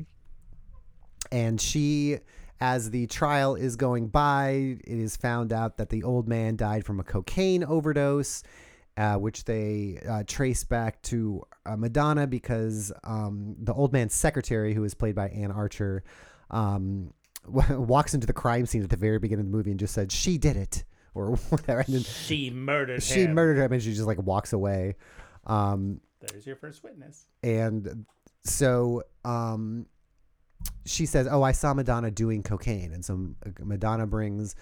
and she as the trial is going by it is found out that the old man died from a cocaine overdose uh, which they uh, trace back to uh, Madonna because um, the old man's secretary, who is played by Anne Archer, um, [LAUGHS] walks into the crime scene at the very beginning of the movie and just said, "She did it," or [LAUGHS] whatever. And then she murdered she him. murdered him, and she just like walks away. Um, There's your first witness. and so um, she says, "Oh, I saw Madonna doing cocaine," and so Madonna brings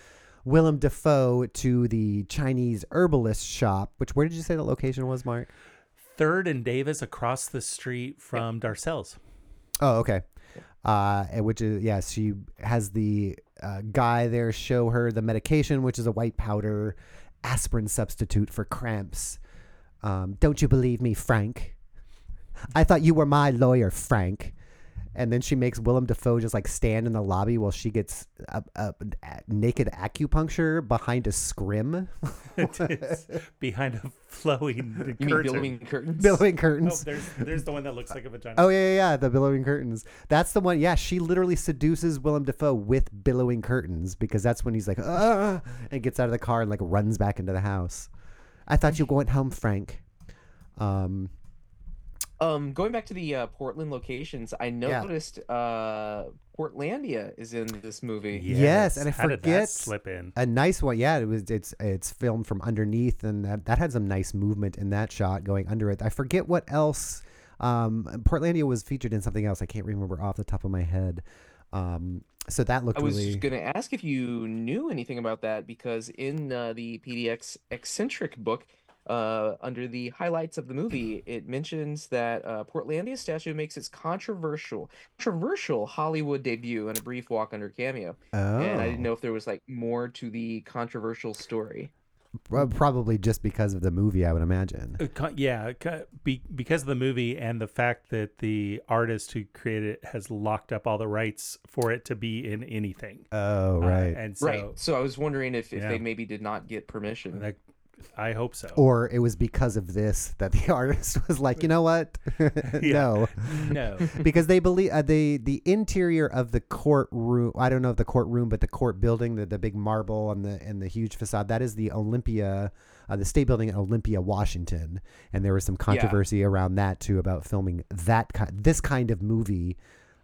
Willem Dafoe to the Chinese herbalist shop. Which where did you say the location was, Mark? Third and Davis across the street from Darcelle's. Oh, okay. Uh, and which is yeah, she has the uh, guy there show her the medication, which is a white powder aspirin substitute for cramps. Um, don't you believe me, Frank? I thought you were my lawyer, Frank. And then she makes Willem Dafoe just like stand in the lobby while she gets a, a, a naked acupuncture behind a scrim, [LAUGHS] behind a flowing You mean curtain. billowing curtains? billowing Oh, there's there's the one that looks like a vagina. Oh yeah, yeah, yeah, the billowing curtains. That's the one. Yeah, she literally seduces Willem Dafoe with billowing curtains because that's when he's like, ah, and gets out of the car and like runs back into the house. I thought you were going home, Frank. Um, Um, going back to the uh, Portland locations, I noticed uh, Portlandia is in this movie. yes, and I How forget slip in? a nice one. Yeah, it was. It's it's filmed from underneath, and that, that had some nice movement in that shot going under it. I forget what else. Um, Portlandia was featured in something else. I can't remember off the top of my head. Um, so that looked I was really. going to ask if you knew anything about that because in uh, the PDX eccentric book, uh, under the highlights of the movie, it mentions that uh, Portlandia statue makes its controversial, controversial Hollywood debut in a brief walk under cameo. Oh. And I didn't Oh. know if there was like more to the controversial story. Well, probably just because of the movie, I would imagine. Uh, Yeah, because of the movie and the fact that the artist who created it has locked up all the rights for it to be in anything. Oh, Uh, right. and so right. So I was wondering if, if Yeah. they maybe did not get permission. that, I hope so. Or it was because of this that the [LAUGHS] artist was like, you know what? [LAUGHS] no. no. [LAUGHS] because they believe uh, the the interior of the courtroom. I don't know if the courtroom, but the court building, the, the big marble and the and the huge facade. That is the Olympia, uh, the state building in Olympia, Washington. And there was some controversy around that too about filming that ki- this kind of movie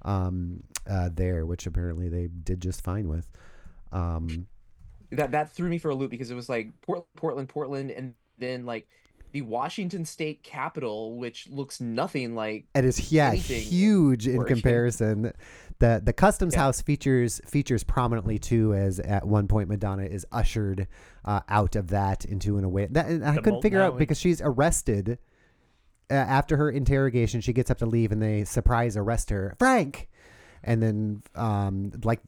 um, uh, there, which apparently they did just fine with. Um, that that threw me for a loop because it was like Portland, Portland, Portland, and then like the Washington State Capitol, which looks nothing like It is yeah anything huge in comparison. The the customs Yeah. house features features prominently too, as at one point Madonna is ushered uh, out of that into an away. That and I The couldn't figure out because she's arrested uh, after her interrogation. She gets up to leave, and they surprise arrest her, Frank, and then um like.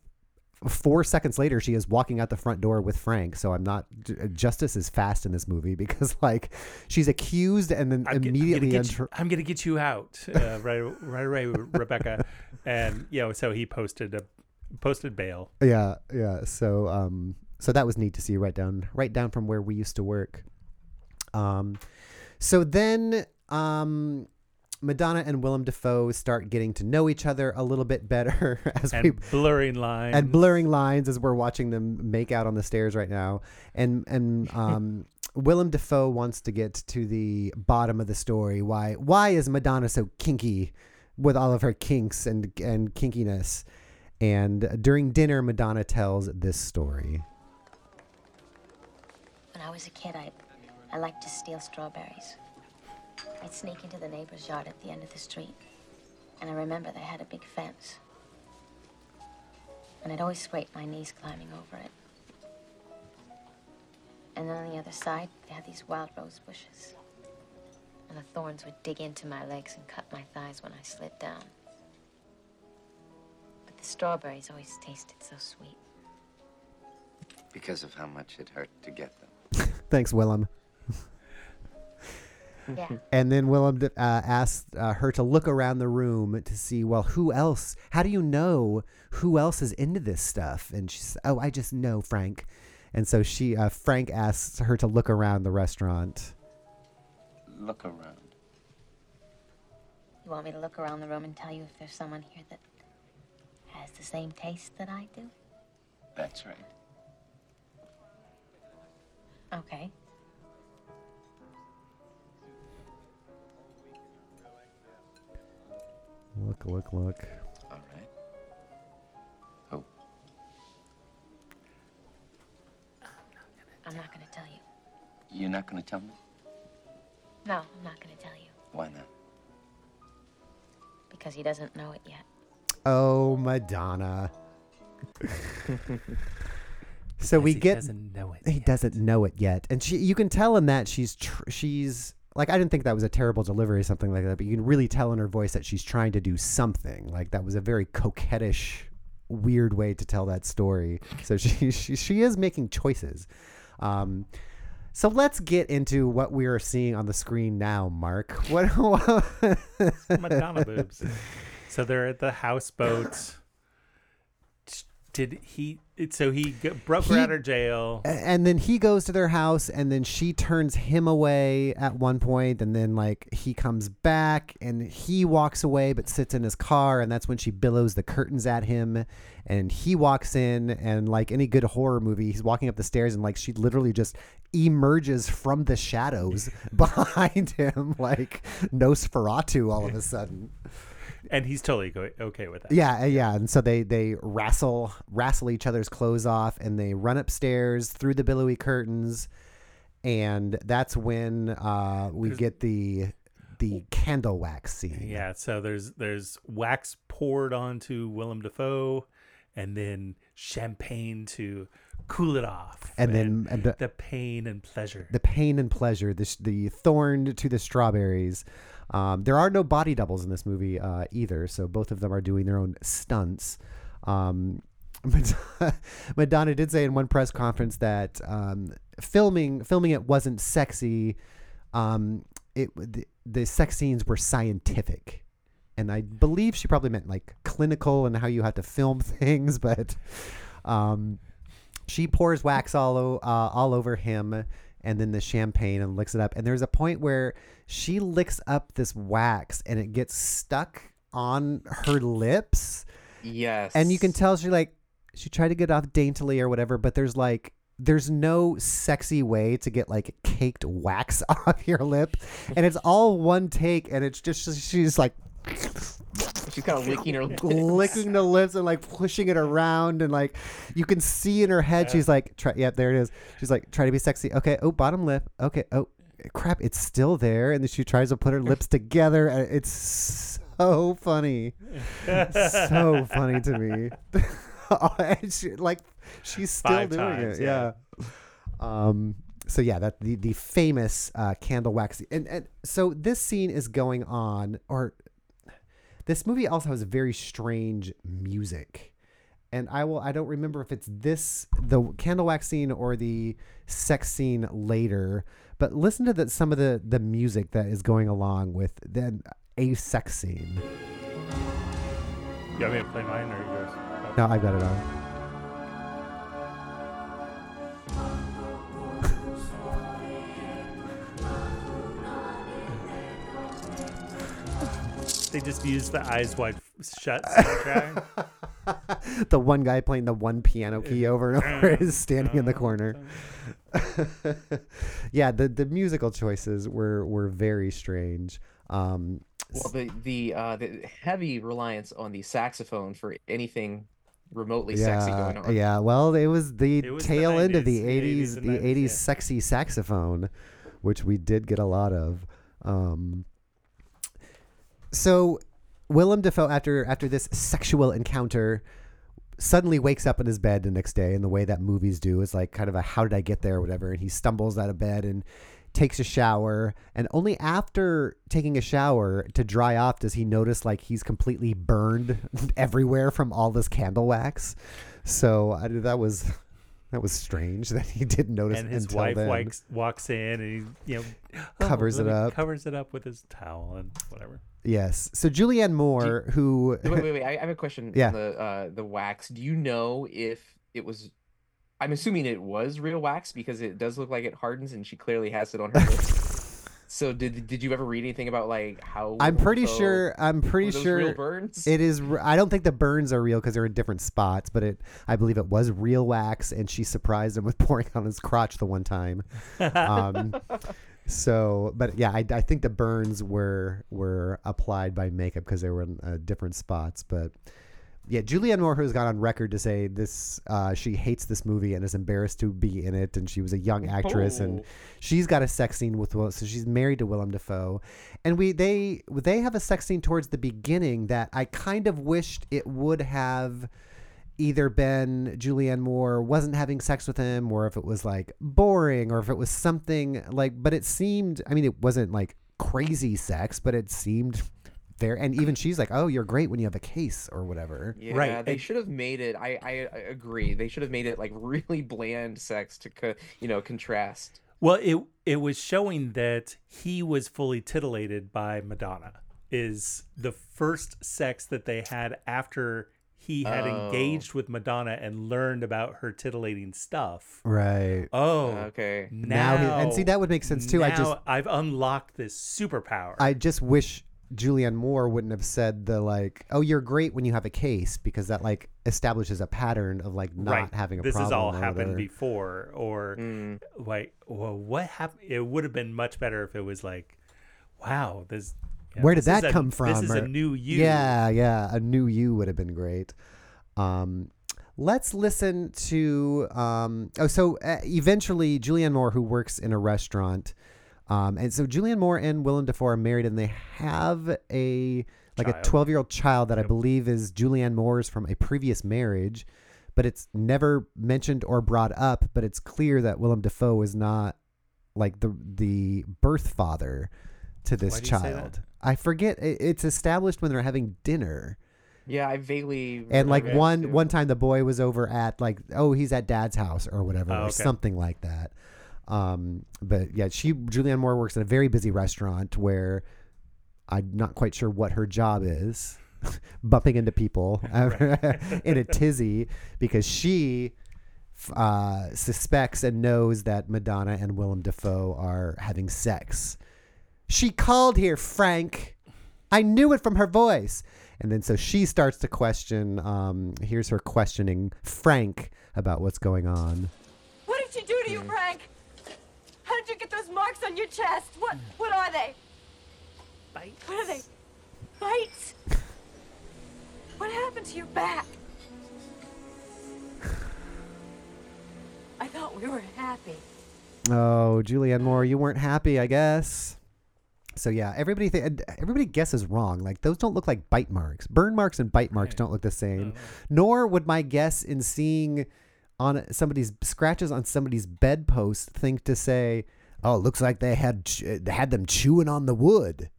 Four seconds later, she is walking out the front door with Frank. So I'm not. Justice is fast in this movie [LAUGHS] because, like, she's accused and then I'm, get- I'm immediately. gonna get you, I'm gonna get you out uh, [LAUGHS] right right away, Rebecca. And you know, so he posted a posted bail. Yeah, yeah. So um so that was neat to see right down right down from where we used to work. Um so then um Madonna and Willem Dafoe start getting to know each other a little bit better [LAUGHS] as we and blurring lines and blurring lines as we're watching them make out on the stairs right now. And and [LAUGHS] um, Willem Dafoe wants to get to the bottom of the story. Why why is Madonna so kinky with all of her kinks and and kinkiness? And during dinner, Madonna tells this story. When I was a kid, I, I liked to steal strawberries. I'd sneak into the neighbor's yard at the end of the street. And I remember they had a big fence. And I'd always scrape my knees climbing over it. And then on the other side, they had these wild rose bushes. And the thorns would dig into my legs and cut my thighs when I slid down. But the strawberries always tasted so sweet. Because of how much it hurt to get them. [LAUGHS] Thanks, Willem. Yeah. [LAUGHS] And then Willem uh, asked uh, her to look around the room to see, well, who else? How do you know who else is into this stuff? And she she's, oh, I just know Frank. And so she, uh, Frank asks her to look around the restaurant. Look around. You want me to look around the room and tell you if there's someone here that has the same taste that I do? That's right. Okay. Look, look, look. All right. Oh, I'm not going to tell you. you're not going to tell me? No, I'm not going to tell you Why not? because he doesn't know it yet. Oh, Madonna. [LAUGHS] so we he get doesn't know it he yet. doesn't know it yet, and she you can tell in that she's tr- she's like I didn't think that was a terrible delivery or something like that, but you can really tell in her voice that she's trying to do something. Like that was a very coquettish, weird way to tell that story. So she [LAUGHS] she, she is making choices. Um, so let's get into what we are seeing on the screen now, Mark. [LAUGHS] What? Madonna boobs. So they're at the houseboat. [LAUGHS] Did he? So he g- broke her out of jail. And then he goes to their house and then she turns him away at one point and then like he comes back and he walks away but sits in his car and that's when she billows the curtains at him and he walks in and like any good horror movie he's walking up the stairs and like she literally just emerges from the shadows [LAUGHS] behind him like Nosferatu all of a sudden and he's totally go- okay with that. yeah, uh, yeah, and so they they wrestle wrestle each other's clothes off, and they run upstairs through the billowy curtains, and that's when uh, we There's- get the the candle wax scene. Yeah, so there's there's wax poured onto Willem Dafoe, and then champagne to cool it off, And then- and the- the pain and pleasure. the pain and pleasure, the, the thorn to the strawberries. Um, there are no body doubles in this movie uh, either, so both of them are doing their own stunts. Um, [LAUGHS] Madonna, did say in one press conference that um, filming filming it wasn't sexy. Um, it the, the sex scenes were scientific, and I believe she probably meant like clinical and how you have to film [LAUGHS] things, but. Um, she pours wax all uh, all over him and then the champagne and licks it up. And there's a point where she licks up this wax and it gets stuck on her lips. Yes. and you can tell she like she tried to get off daintily or whatever but there's like there's no sexy way to get like caked wax [LAUGHS] off your lip. And it's all one take and it's just she's like She's kind of licking her lips. licking the lips and like pushing it around and like you can see in her head she's like try yep there it is. She's like try to be sexy. Okay oh bottom lip. Okay oh crap it's still there. And then she tries to put her lips together and it's so funny. So funny to me. [LAUGHS] And she, like she's still Five doing times, it yeah. yeah. um so yeah that the the famous uh candle wax and and so this scene is going on or this movie also has very strange music. And i will i don't remember if it's this the candle wax scene or the sex scene later but listen to the, some of the the music that is going along with then a sex scene. You want me to play mine or yours? No i've got it on They just use the eyes wide shut [LAUGHS] soundtrack. the one guy playing the one piano key over and [LAUGHS] over is standing in the corner. [LAUGHS] yeah, the the musical choices were were very strange. Um, Well, the the uh, the heavy reliance on the saxophone for anything remotely sexy going yeah, on. yeah. Well, it was the It was the tail end of the 90s, '80s, 80s the 90s, '80s yeah. sexy saxophone, which we did get a lot of. Um, so, Willem Dafoe, after after this sexual encounter, suddenly wakes up in his bed the next day, and the way that movies do is like kind of a "How did I get there?" or whatever, and he stumbles out of bed and takes a shower and only after taking a shower to dry off does he notice like he's completely burned [LAUGHS] everywhere from all this candle wax so I, that was that was strange [LAUGHS] that he didn't notice and his until wife then. wakes, walks in and he, you know, [GASPS] "Oh, Covers let it up. Covers it up with his towel and whatever. yes so julianne moore who wait, wait, wait. [LAUGHS] I I have a question. Yeah. On the uh, the wax. Do you know if it was? I'm assuming it was real wax because it does look like it hardens, and she clearly has it on her [LAUGHS] lips. So did did you ever read anything about like how? I'm pretty sure. I'm pretty sure real burns? It is. I don't think the burns are real because they're in different spots, but it. I believe it was real wax, and she surprised him with [LAUGHS] pouring on his crotch the one time. Um, [LAUGHS] so, but yeah, I, I think the burns were were applied by makeup because they were in uh, different spots. But yeah, Julianne Moore has gone on record to say this. Uh, she hates this movie and is embarrassed to be in it. And she was a young actress, and Oh. she's got a sex scene with Will. So she's married to Willem Dafoe, and we they they have a sex scene towards the beginning that I kind of wished it would have either been Julianne Moore wasn't having sex with him, or if it was like boring, or if it was something like. But it seemed. I mean, it wasn't like crazy sex, but it seemed there. And even she's like, "Oh, you're great when you have a case or whatever." Yeah, Right, they should have made it. I, I I agree. They should have made it like really bland sex to co- you know contrast. Well, it it was showing that he was fully titillated by Madonna. Is the first sex that they had after he had Oh. engaged with Madonna and learned about her titillating stuff. Right. Oh, Okay. Now now, he- and see, that would make sense, too. I just- I've unlocked this superpower. I just wish Julianne Moore wouldn't have said the like, "Oh, you're great when you have a case," because that like establishes a pattern of like not right. having a this problem. has all happened whatever. before, or Mm. like, well, what happened? It would have been much better if it was like, wow, this. you know, Where did this is that a- come from? This is a new you. Yeah, yeah, a new you would have been great. Um, let's listen to. Um, oh, so uh, eventually, Julianne Moore, who works in a restaurant, um, and so Julianne Moore and Willem Dafoe are married, and they have a like a 12 year old child that I believe is Julianne Moore's from a previous marriage, but it's never mentioned or brought up. But it's clear that Willem Dafoe is not like the the birth father to this Why do you say that? child. I forget. It's established when they're having dinner. Yeah, I vaguely And like one one time the boy was over at like oh he's at dad's house or whatever Oh, or something like that. Um, but yeah, she Julianne Moore works at a very busy restaurant where I'm not quite sure what her job is, [LAUGHS] bumping into people [LAUGHS] [LAUGHS] in a tizzy because she uh, suspects and knows that Madonna and Willem Dafoe are having sex. She called here, Frank. I knew it from her voice. And then so she starts to question. Um, here's her questioning Frank about what's going on. What did she do to you, Frank? How did you get those marks on your chest? What what are they? Bites. What are they? Bites? What happened to your back? I thought we were happy. Oh, Julianne Moore, you weren't happy, I guess. So yeah, everybody th- everybody guesses wrong. Like those don't look like bite marks. Burn marks and bite marks don't look the same. Oh. Nor would my guess in seeing on somebody's scratches on somebody's bedpost think to say, "Oh, it looks like they had ch- had them chewing on the wood."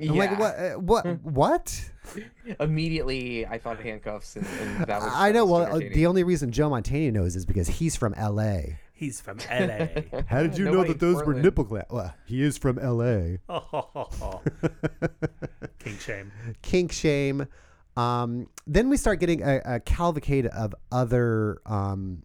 I'm like, Yeah. what? uh, What? [LAUGHS] what? Immediately, I thought handcuffs, and, and that was. I know. was Well, uh, the only reason Joe Mantegna knows is because he's from L.A. He's from LA. [LAUGHS] How did you know that those were nipple clamps? Well, he is from L.A. [LAUGHS] King shame. kink shame. Um, then we start getting a, a cavalcade of other um,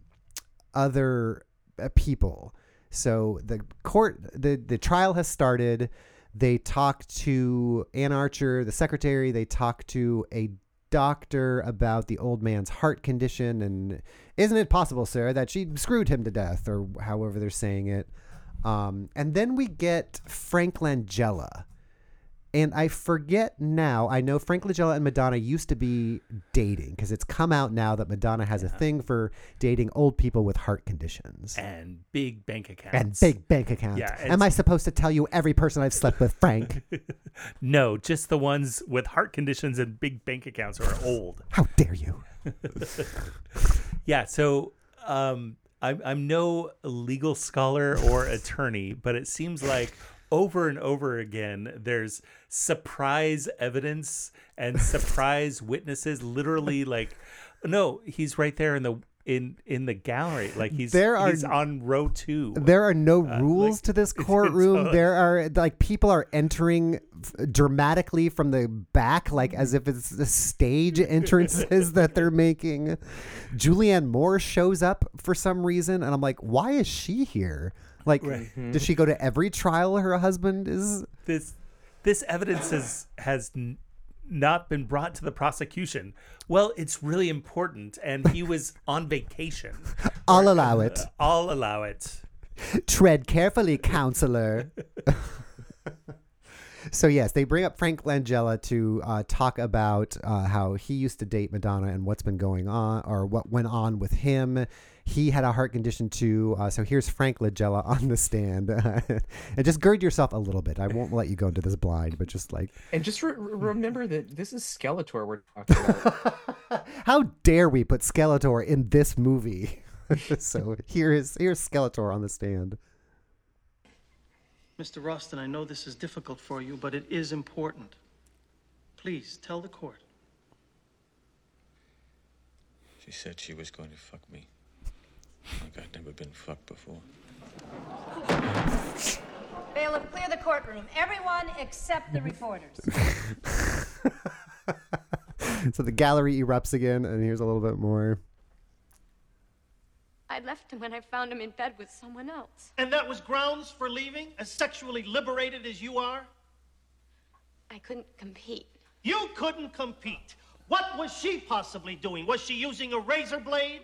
other uh, people. So the court, the the trial has started. They talk to Anne Archer, the secretary. They talk to a doctor about the old man's heart condition and isn't it possible, sir, that she screwed him to death or however they're saying it. Um, and then we get Frank Langella. And I forget now. I know Frank Langella and Madonna used to be dating because it's come out now that Madonna has a thing for dating old people with heart conditions And big bank accounts. and big bank accounts. Yeah, Am I supposed to tell you every person I've slept with, Frank? [LAUGHS] No, just the ones with heart conditions and big bank accounts are old. [LAUGHS] How dare you? Yeah, so um, I'm, I'm no legal scholar or attorney, but it seems like over and over again, there's surprise evidence and [LAUGHS] surprise witnesses. Literally, like, no, he's right there in the in in the gallery, like he's There are- he's on row two. There are no Uh, rules like, to this [LAUGHS] courtroom. [LAUGHS] there are like people are entering dramatically from the back, like as if it's the stage entrances that they're making. Julianne Moore shows up for some reason, and I'm like, why is she here? Like, Right. does she go to every trial her husband is? this this evidence has has n- not been brought to the prosecution. Well, it's really important, and he was on vacation. [LAUGHS] I'll allow it. [LAUGHS] I'll allow it. Tread carefully, counselor. [LAUGHS] so yes, they bring up Frank Langella to uh, talk about uh, how he used to date Madonna and what's been going on or what went on with him. He had a heart condition too. Uh, so here's Frank Langella on the stand, [LAUGHS] and just gird yourself a little bit. I won't let you go into this blind, but just like, And just re- re- remember that this is Skeletor we're talking about. [LAUGHS] how dare we put Skeletor in this movie? [LAUGHS] so here is here's Skeletor on the stand. Mr. Roston, I know this is difficult for you, but it is important. Please tell the court. She said she was going to fuck me. Like I'd never been fucked before. Bailiff, clear the courtroom. Everyone except the reporters. [LAUGHS] so the gallery erupts again, and here's a little bit more. I left him when I found him in bed with someone else. And that was grounds for leaving, as sexually liberated as you are? I couldn't compete. You couldn't compete. What was she possibly doing? Was she using a razor blade?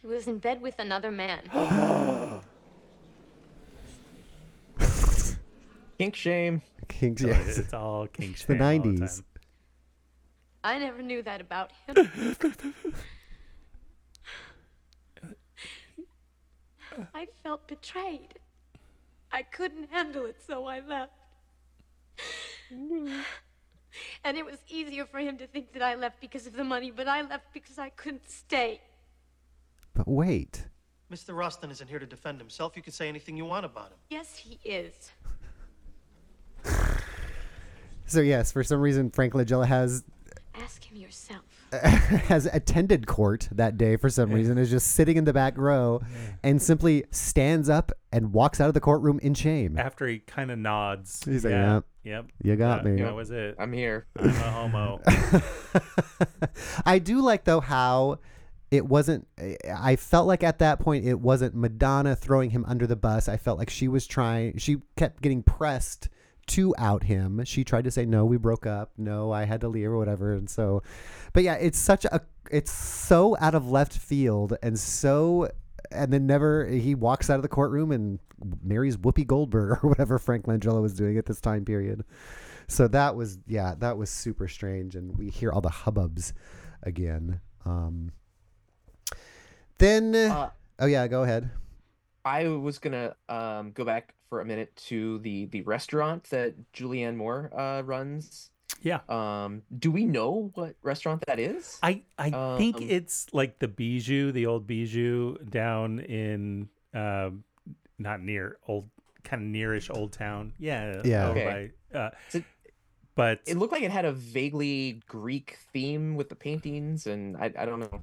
He was in bed with another man. [GASPS] Kink shame. Kings, So yes. It's all king It's the shame all the 90s. time. I never knew that about him. I felt betrayed. I couldn't handle it, so I left. And it was easier for him to think that I left because of the money, but I left because I couldn't stay. But wait. Mr. Roston isn't here to defend himself. You can say anything you want about him. Yes, he is. [LAUGHS] So yes, for some reason Frank Langella has Ask him yourself. [LAUGHS] has attended court that day for some reason is just sitting in the back row and simply stands up and walks out of the courtroom in shame. After he kind of nods. He's like, yeah, "Yep, yep. you got that, me." That was it. I'm here. I'm a homo. [LAUGHS] I do like though how it wasn't I felt like at that point it wasn't Madonna throwing him under the bus. I felt like she was trying she kept getting pressed to out him. She tried to say no, we broke up. No, I had to leave or whatever. And so but yeah, it's such a it's so out of left field and so and then never he walks out of the courtroom and marries Whoopi Goldberg [LAUGHS] or whatever Frank Langella was doing at this time period. So that was yeah, that was super strange, and we hear all the hubbubs again. Um, then Uh, oh yeah, go ahead. I was gonna um, go back for a minute to the the restaurant that Julianne Moore uh, runs. Yeah. Um, do we know what restaurant that is? I I think Um, it's like the Bijou, the old Bijou down in um not near old kind of nearish old town. Yeah. Yeah. over Okay. by, uh, So- but It looked like it had a vaguely Greek theme with the paintings, and I I don't know.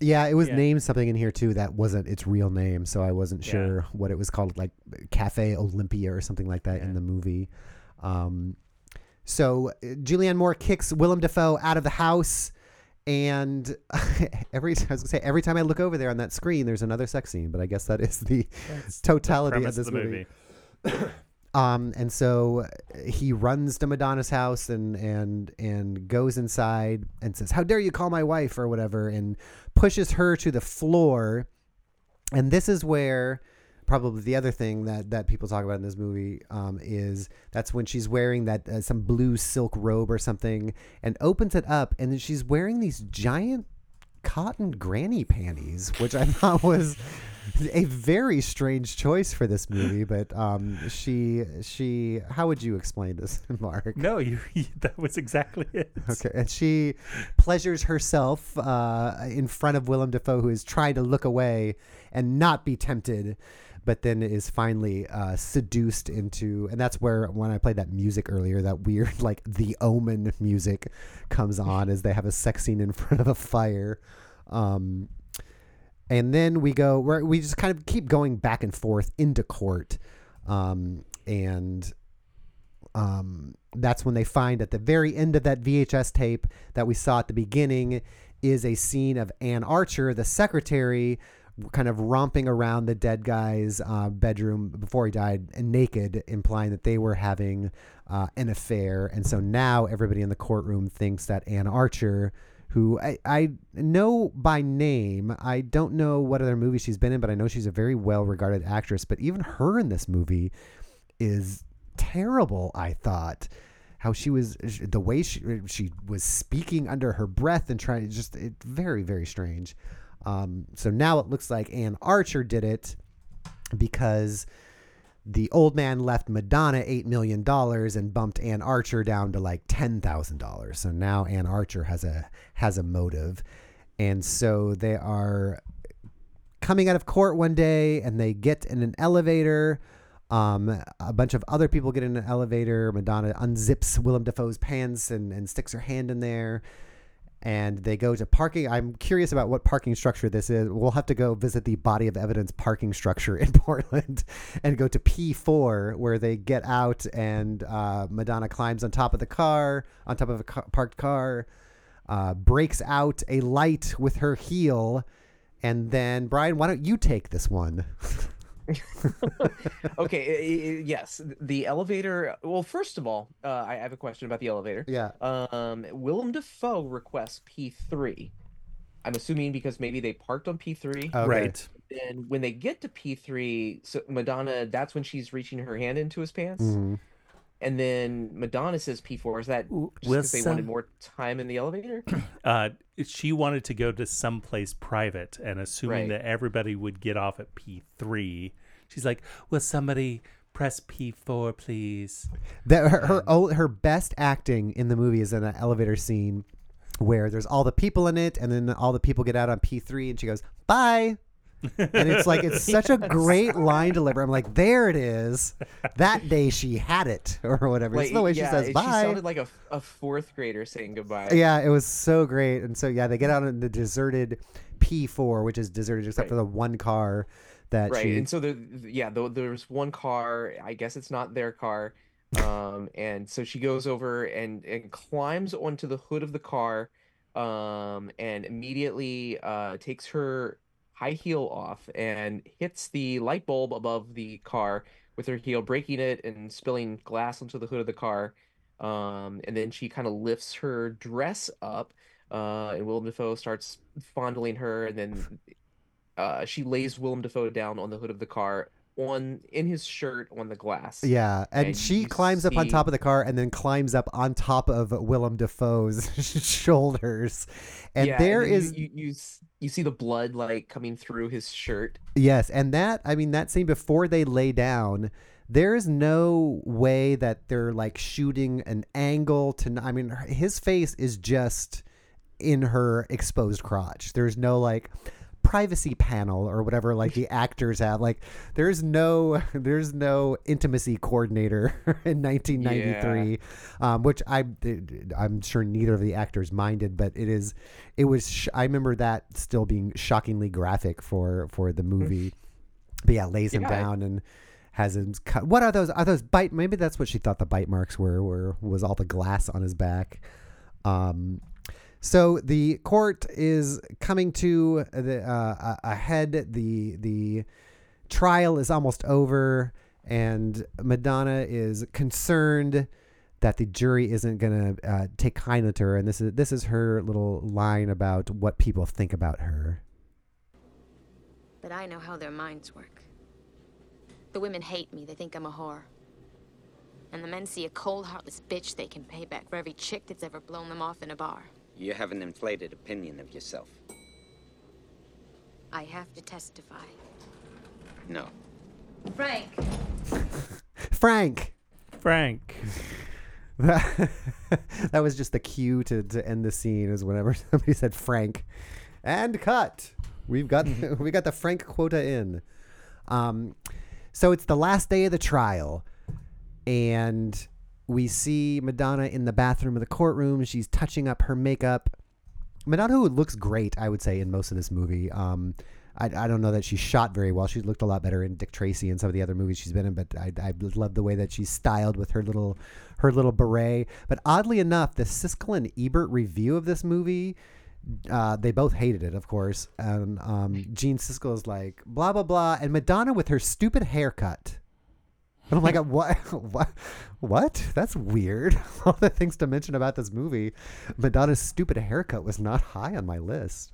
Yeah, it was Yeah. named something in here too that wasn't its real name, so I wasn't Yeah. sure what it was called, like Cafe Olympia or something like that in the movie. Um, so uh, Julianne Moore kicks Willem Dafoe out of the house, and [LAUGHS] every I was gonna say every time I look over there on that screen, there's another sex scene. But I guess that is the That's the totality of this the movie. movie. [COUGHS] Um, and so uh, he runs to Madonna's house and and and goes inside and says, "How dare you call my wife?" or whatever, and pushes her to the floor. And this is where probably the other thing that that people talk about in this movie um, is that's when she's wearing that uh, some blue silk robe or something, and opens it up, and then she's wearing these giant cotton granny panties, which I [LAUGHS] thought was a very strange choice for this movie. But um, she she how would you explain this, [LAUGHS] Mark? No, [LAUGHS] you, that was exactly it. Okay, and she pleasures herself uh, in front of Willem Dafoe, who is trying to look away and not be tempted, but then is finally uh, seduced into, and that's where when I played that music earlier, that weird [LAUGHS] like the Omen music comes [LAUGHS] on as they have a sex scene in [LAUGHS] front of a fire. Um, and then we go where we just kind of keep going back and forth into court, um, and um, that's when they find at the very end of that VHS tape that we saw at the beginning is a scene of Anne Archer, the secretary, kind of romping around the dead guy's uh, bedroom before he died naked, implying that they were having uh, an affair. And so now everybody in the courtroom thinks that Anne Archer, who I, I know by name, I don't know what other movie she's been in, but I know she's a very well regarded actress. But even her in this movie is terrible. I thought how she was the way she she was speaking under her breath and trying to just it, very very strange. Um, so now it looks like Anne Archer did it because the old man left Madonna eight million dollars and bumped Anne Archer down to like ten thousand dollars. So now Anne Archer has a has a motive, and so they are coming out of court one day and they get in an elevator. Um, a bunch of other people get in an elevator. Madonna unzips Willem Dafoe's pants and, and sticks her hand in there. And they go to parking. I'm curious about what parking structure this is. We'll have to go visit the body of evidence parking structure [LAUGHS] in Portland and go to P4, where they get out and uh, Madonna climbs on top of the car, on top of a ca- parked car, uh, breaks out a light with her heel. And then, Brian, why don't you take this one? [LAUGHS] [LAUGHS] okay, i- i- yes, the elevator. Well, first of all, uh, I have a question about the elevator. Yeah. Um, Willem Dafoe requests P three. I'm assuming because maybe they parked on P three. Okay. Right. And when they get to P three, so Madonna, that's when she's reaching her hand into his pants. Mhm. And then Madonna says P four. Is that Ooh, just because they wanted um, more time in the elevator? [CLEARS THROAT] Uh, she wanted to go to someplace private, and assuming Right. that everybody would get off at P three, she's like, "Will somebody Press P4, please. That her her, o- her best acting in the movie is in an elevator scene where there's all the people in it, and then all the people get out on P three, and she goes bye. And it's like it's [LAUGHS] such a great line delivery. I'm like, there it is. That day she had it, [LAUGHS] or whatever. it's the way yeah, she says bye. She sounded like a, a fourth grader saying goodbye. Yeah, it was so great. And so yeah, they get out in the deserted P4, which is deserted except for the one car that right she and so the yeah the, there's one car i guess it's not their car um and so she goes over and and climbs onto the hood of the car um and immediately uh takes her high heel off and hits the light bulb above the car with her heel breaking it and spilling glass onto the hood of the car. Um and then she kind of lifts her dress up uh and Willem Dafoe starts fondling her. And then uh, she lays Willem Dafoe down on the hood of the car on in his shirt on the glass. Yeah, and, she you climbs up on top of the car and then climbs up on top of Willem Dafoe's [LAUGHS] shoulders. And Yeah, there you- is you, you you see the blood like coming through his shirt. yes, and that I mean that scene before they lay down, there is no way that they're like shooting an angle to I mean his face is just in her exposed crotch. There's no like privacy panel or whatever like the actors have like there's no [LAUGHS] there's no intimacy coordinator [LAUGHS] in 1993 um, which I I'm sure neither of the actors minded but it is it was sh- I remember that still being shockingly graphic for for the movie. But yeah lays him Yeah, down and has him cut what are those are those bite maybe that's what she thought the bite marks were were was all the glass on his back um so the court is coming to the uh, a- head. The the trial is almost over, and Madonna is concerned that the jury isn't going to uh, take kindly to her. And this is this is her little line about what people think about her. But I know how their minds work. The women hate me. They think I'm a whore. And the men see a cold, heartless bitch they can pay back for every chick that's ever blown them off in a bar. You have an inflated opinion of yourself. I have to testify. No. Frank. [LAUGHS] Frank. Frank. [LAUGHS] that [LAUGHS] that was just the cue to, to end the scene is whenever somebody said Frank and cut. We've got we got the Frank quota in. Um, so it's the last day of the trial, and we see Madonna in the bathroom of the courtroom. She's touching up her makeup. Madonna, who looks great, I would say, in most of this movie. Um, I, I don't know that she shot very well. She looked a lot better in Dick Tracy and some of the other movies she's been in, but I, I love the way that she's styled with her little her little beret. But oddly enough, the Siskel and Ebert review of this movie, uh, they both hated it, of course. And um, Gene Siskel is like blah blah blah, and Madonna with her stupid haircut. And I'm like, [LAUGHS] what? [LAUGHS] What? What? That's weird. [LAUGHS] All the things to mention about this movie, Madonna's stupid haircut was not high on my list.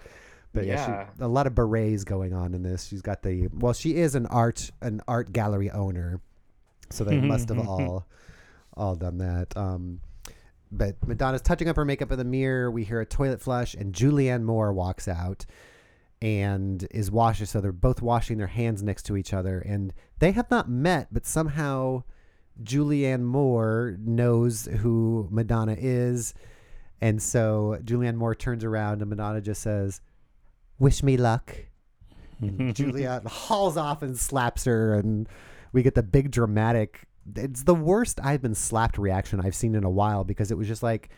But yeah, Yeah. she, a lot of berets going on in this. She's got the well, she is an art an art gallery owner, so they must have all all done that. Um, but Madonna's touching up her makeup in the mirror. We hear a toilet flush, and Julianne Moore walks out and is washing. So they're both washing their hands next to each other, and they have not met, but somehow Julianne Moore knows who Madonna is. And so Julianne Moore turns around, and Madonna just says, Wish me luck. And [LAUGHS] Julianne hauls off and slaps her, and we get the big dramatic. It's the worst I've been slapped reaction I've seen in a while because it was just like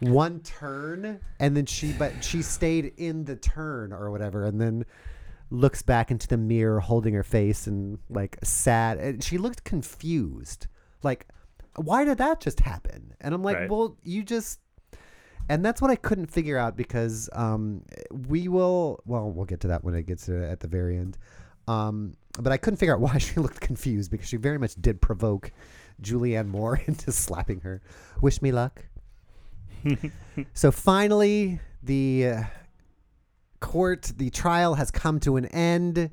one turn, and then she, but she stayed in the turn or whatever, and then looks back into the mirror holding her face and like sad. And she looked confused. Like, why did that just happen? And I'm like, Right. well, you just and that's what I couldn't figure out because um, we will. Well, we'll get to that when it gets to at the very end. Um, but I couldn't figure out [LAUGHS] why she looked confused because she very much did provoke Julianne Moore [LAUGHS] into slapping her. Wish me luck. [LAUGHS] so finally, the uh, court, the trial has come to an end.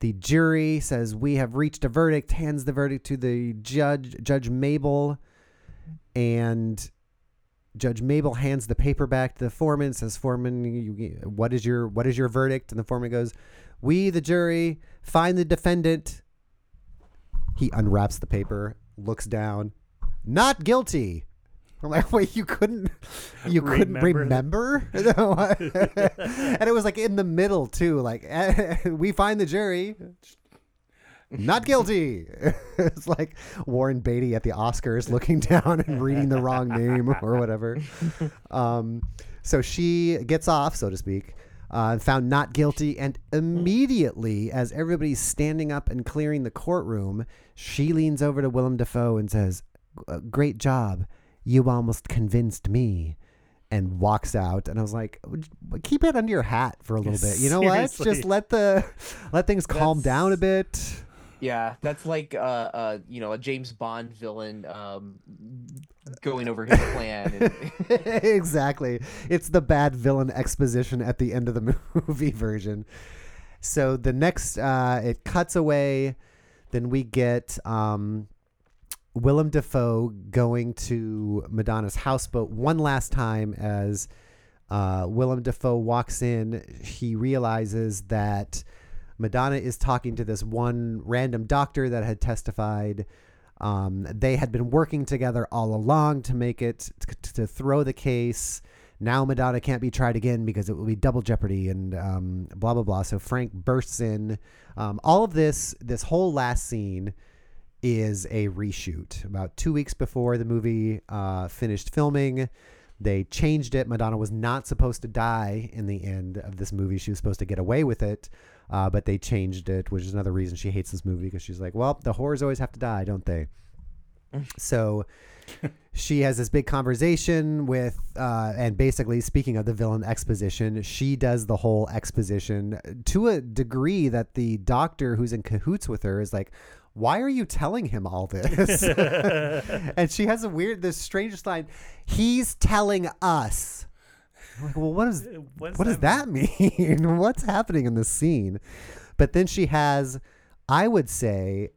The jury says we have reached a verdict, hands the verdict to the judge, Judge Mabel, and Judge Mabel hands the paper back to the foreman. Says, "Foreman, you, what is your what is your verdict?" And the foreman goes, "We, the jury, find the defendant He unwraps the paper, looks down, not guilty. I'm like, [LAUGHS] wait, you couldn't, you couldn't Remember remember? [LAUGHS] [LAUGHS] and it was like in the middle too. Like we find the jury not guilty. it's like Warren Beatty at the Oscars looking down and reading the wrong name or whatever. Um, so she gets off, so to speak, uh, found not guilty, and immediately, as everybody's standing up and clearing the courtroom, she leans over to Willem Dafoe and says, "Uh, "Great job, you almost convinced me." And walks out, and I was like, "Keep it under your hat for a little bit. You know what? Seriously. Just let the let things calm That's- down a bit." Yeah, that's like uh, uh, you know, a James Bond villain um, going over his plan. And, [LAUGHS] exactly. It's the bad villain exposition at the end of the [LAUGHS] movie version. So the next, uh, it cuts away. Then we get um, Willem Dafoe going to Madonna's houseboat one last time as uh, Willem Dafoe walks in. He realizes that Madonna is talking to this one random doctor that had testified. Um, they had been working together all along to make it to, to throw the case. Now Madonna can't be tried again because it will be double jeopardy and um, blah blah blah. So Frank bursts in. Um, all of this, this whole last scene, is a reshoot. About two weeks before the movie uh, finished filming, they changed it. Madonna was not supposed to die in the end of this movie. She was supposed to get away with it, uh, but they changed it, which is another reason she hates this movie because she's like, well, the whores always have to die, don't they? [LAUGHS] so she has this big conversation with, uh, and basically, speaking of the villain exposition, she does the whole exposition to a degree that the doctor who's in cahoots with her is like, why are you telling him all this? [LAUGHS] and she has a weird, this strangest line. He's telling us. I'm like, well, what is What what does that mean? [LAUGHS] What's happening in this scene? But then she has, I would say,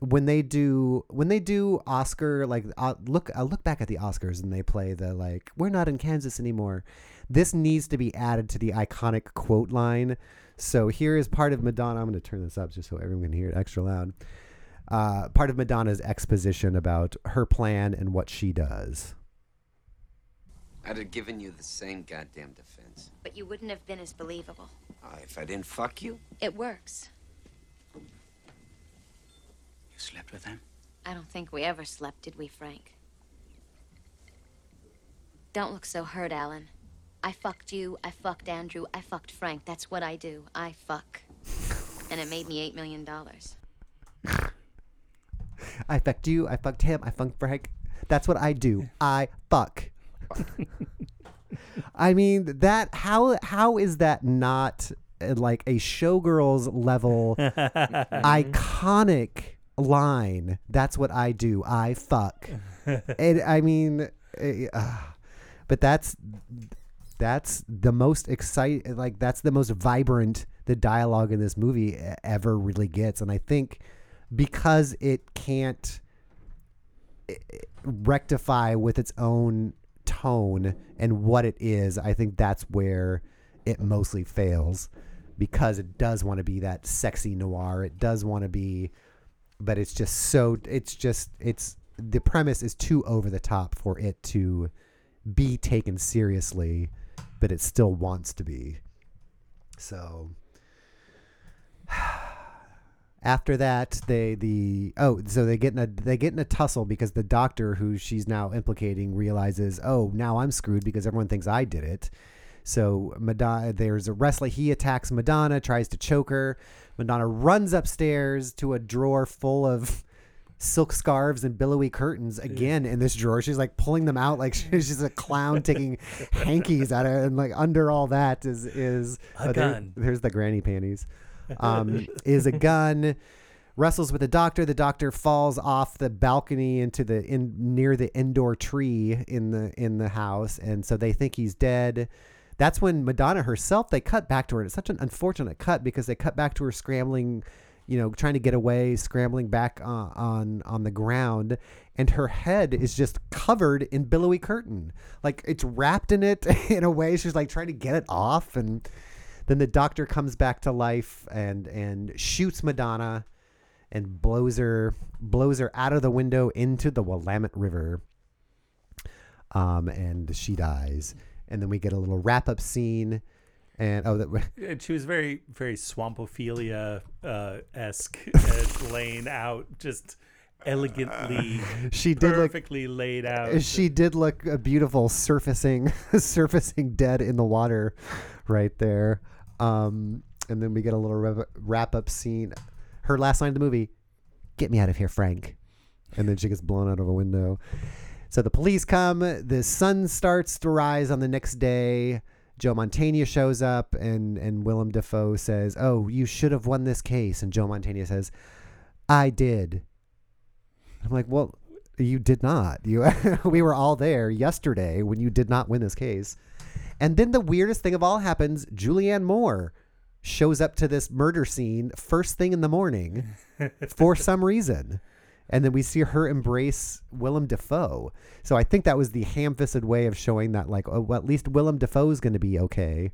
when they do when they do Oscar like uh, look I look back at the Oscars and they play the like we're not in Kansas anymore. This needs to be added to the iconic quote line. So here is part of Madonna. I'm going to turn this up just so everyone can hear it extra loud. Uh, part of Madonna's exposition about her plan and what she does. I'd have given you the same goddamn defense. But you wouldn't have been as believable. Uh, if I didn't fuck you, It works. you slept with him. I don't think we ever slept, did we, Frank? Don't look so hurt, Alan. I fucked you, I fucked Andrew, I fucked Frank. That's what I do. I fuck. And it made me $8 million. [LAUGHS] I fucked you. I fucked him. I fucked Frank. That's what I do. [LAUGHS] I fuck. I mean that. How how is that not uh, like a showgirls level [LAUGHS] iconic line? That's what I do. I fuck. and I mean, uh, but that's that's the most exciting. Like that's the most vibrant the dialogue in this movie ever really gets, and I think because it can't eh, rectify with its own tone and what it is, I think that's where it mostly fails because it does want to be that sexy noir. It does want to be, but it's just so, it's just, it's, the premise is too over the top for it to be taken seriously, but it still wants to be. So, [SIGHS] after that they the oh so they get in a they get in a tussle because the doctor who she's now implicating realizes oh now I'm screwed because everyone thinks I did it. So Madonna there's a wrestler he attacks Madonna tries to choke her. Madonna runs upstairs to a drawer full of silk scarves and billowy curtains again in this drawer. She's like pulling them out like [LAUGHS] she's a clown taking hankies out of it and like under all that is is A oh, there- gun. there's the granny panties um, is a gun. Wrestles with the doctor. The doctor falls off the balcony into the in near the indoor tree in the in the house, and so they think he's dead. That's when Madonna herself. They cut back to her. It's such an unfortunate cut because they cut back to her scrambling, you know, trying to get away, scrambling back on on, on the ground, and her head is just covered in billowy curtain, like it's wrapped in it [LAUGHS] in a way. She's like trying to get it off, and then the doctor comes back to life and and shoots Madonna and blows her blows her out of the window into the Willamette River. Um, and she dies. And then we get a little wrap up scene. And oh, that And [LAUGHS] she was very, very Swampophilia uh, esque, [LAUGHS] uh, laying out just elegantly, [LAUGHS] She did look- perfectly laid out. she did look uh, beautiful surfacing surfacing dead in the water right there um and then we get a little wrap up scene. Her last line of the movie get me out of here frank. And then she gets blown out of a window. So the police come the sun starts to rise on the next day. Joe Mantegna shows up and and willem dafoe says oh you should have won this case. And joe mantegna says i did. I'm like, well, you did not. You, [LAUGHS] we were all there yesterday when you did not win this case. And then the weirdest thing of all happens: Julianne Moore shows up to this murder scene first thing in the morning [LAUGHS] for some reason. And then we see her embrace Willem Dafoe. So I think that was the ham-fisted way of showing that, like, oh, well, at least Willem Dafoe is going to be okay.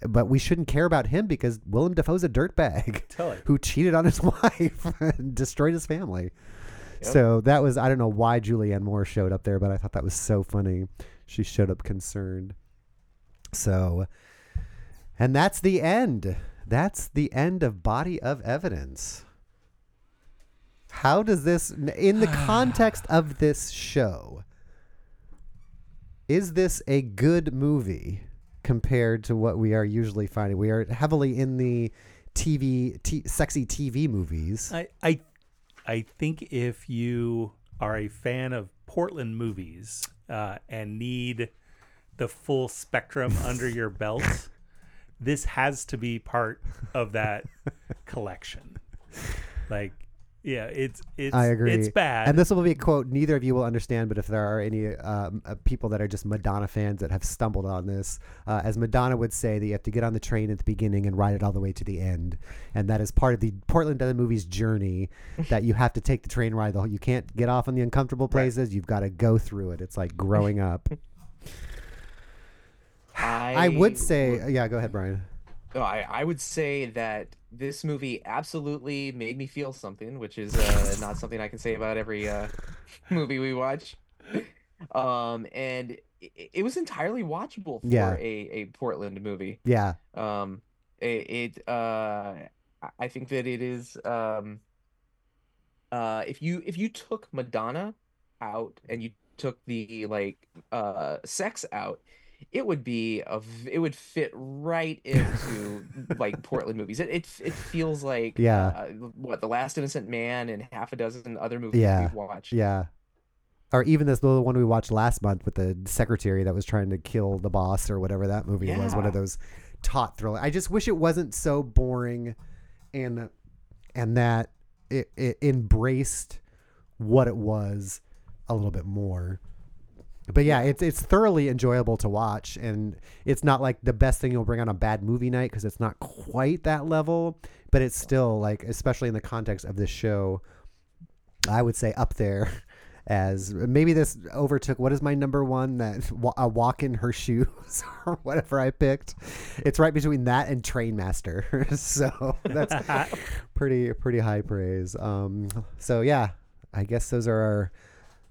But we shouldn't care about him because Willem Dafoe's a dirtbag [LAUGHS] Totally. who cheated on his [LAUGHS] wife and destroyed his family. So that was I don't know why Julianne Moore showed up there, but I thought that was so funny. She showed up concerned. So and that's the end. That's the end of Body of Evidence. How does this in the [SIGHS] context of this show is this a good movie compared to what we are usually finding? We are heavily in the TV t- sexy TV movies. I, I, I think if you are a fan of Portland movies uh, and need the full spectrum under [LAUGHS] your belt, this has to be part of that collection. Like, yeah, it's it's I agree. It's bad. And this will be a quote neither of you will understand, but if there are any um, uh, people that are just Madonna fans that have stumbled on this, uh, as Madonna would say, that you have to get on the train at the beginning and ride it all the way to the end. And that is part of the Portland Dead movie's journey [LAUGHS] that you have to take the train ride. The whole, you can't get off on the uncomfortable places. You've got to go through it. It's like growing up. [LAUGHS] I, I would say, yeah, go ahead, Brian. No, I, I would say that this movie absolutely made me feel something, which is uh, not something I can say about every uh, [LAUGHS] movie we watch. Um, and it, it was entirely watchable for Yeah. a, a Portland movie. Yeah. Um, it, it uh, I- I think that it is um, uh, if you if you took Madonna out and you took the like uh sex out, it would be a it would fit right into like Portland [LAUGHS] movies. It it, it feels like Yeah. uh, what the Last Innocent Man and half a dozen other movies Yeah. we've watched. Yeah. Or even this little one we watched last month with the secretary that was trying to kill the boss or whatever that movie was. One of those taut thriller. I just wish it wasn't so boring and and that it, it embraced what it was a little bit more. But yeah, it's it's thoroughly enjoyable to watch, and it's not like the best thing you'll bring on a bad movie night because it's not quite that level. But it's still like, especially in the context of this show, I would say up there [LAUGHS] as maybe this overtook what is my number one that [LAUGHS] a walk in her [LAUGHS] shoes or whatever I picked. It's right between that and Trainmaster, so that's pretty pretty high praise. Um, so yeah, I guess those are our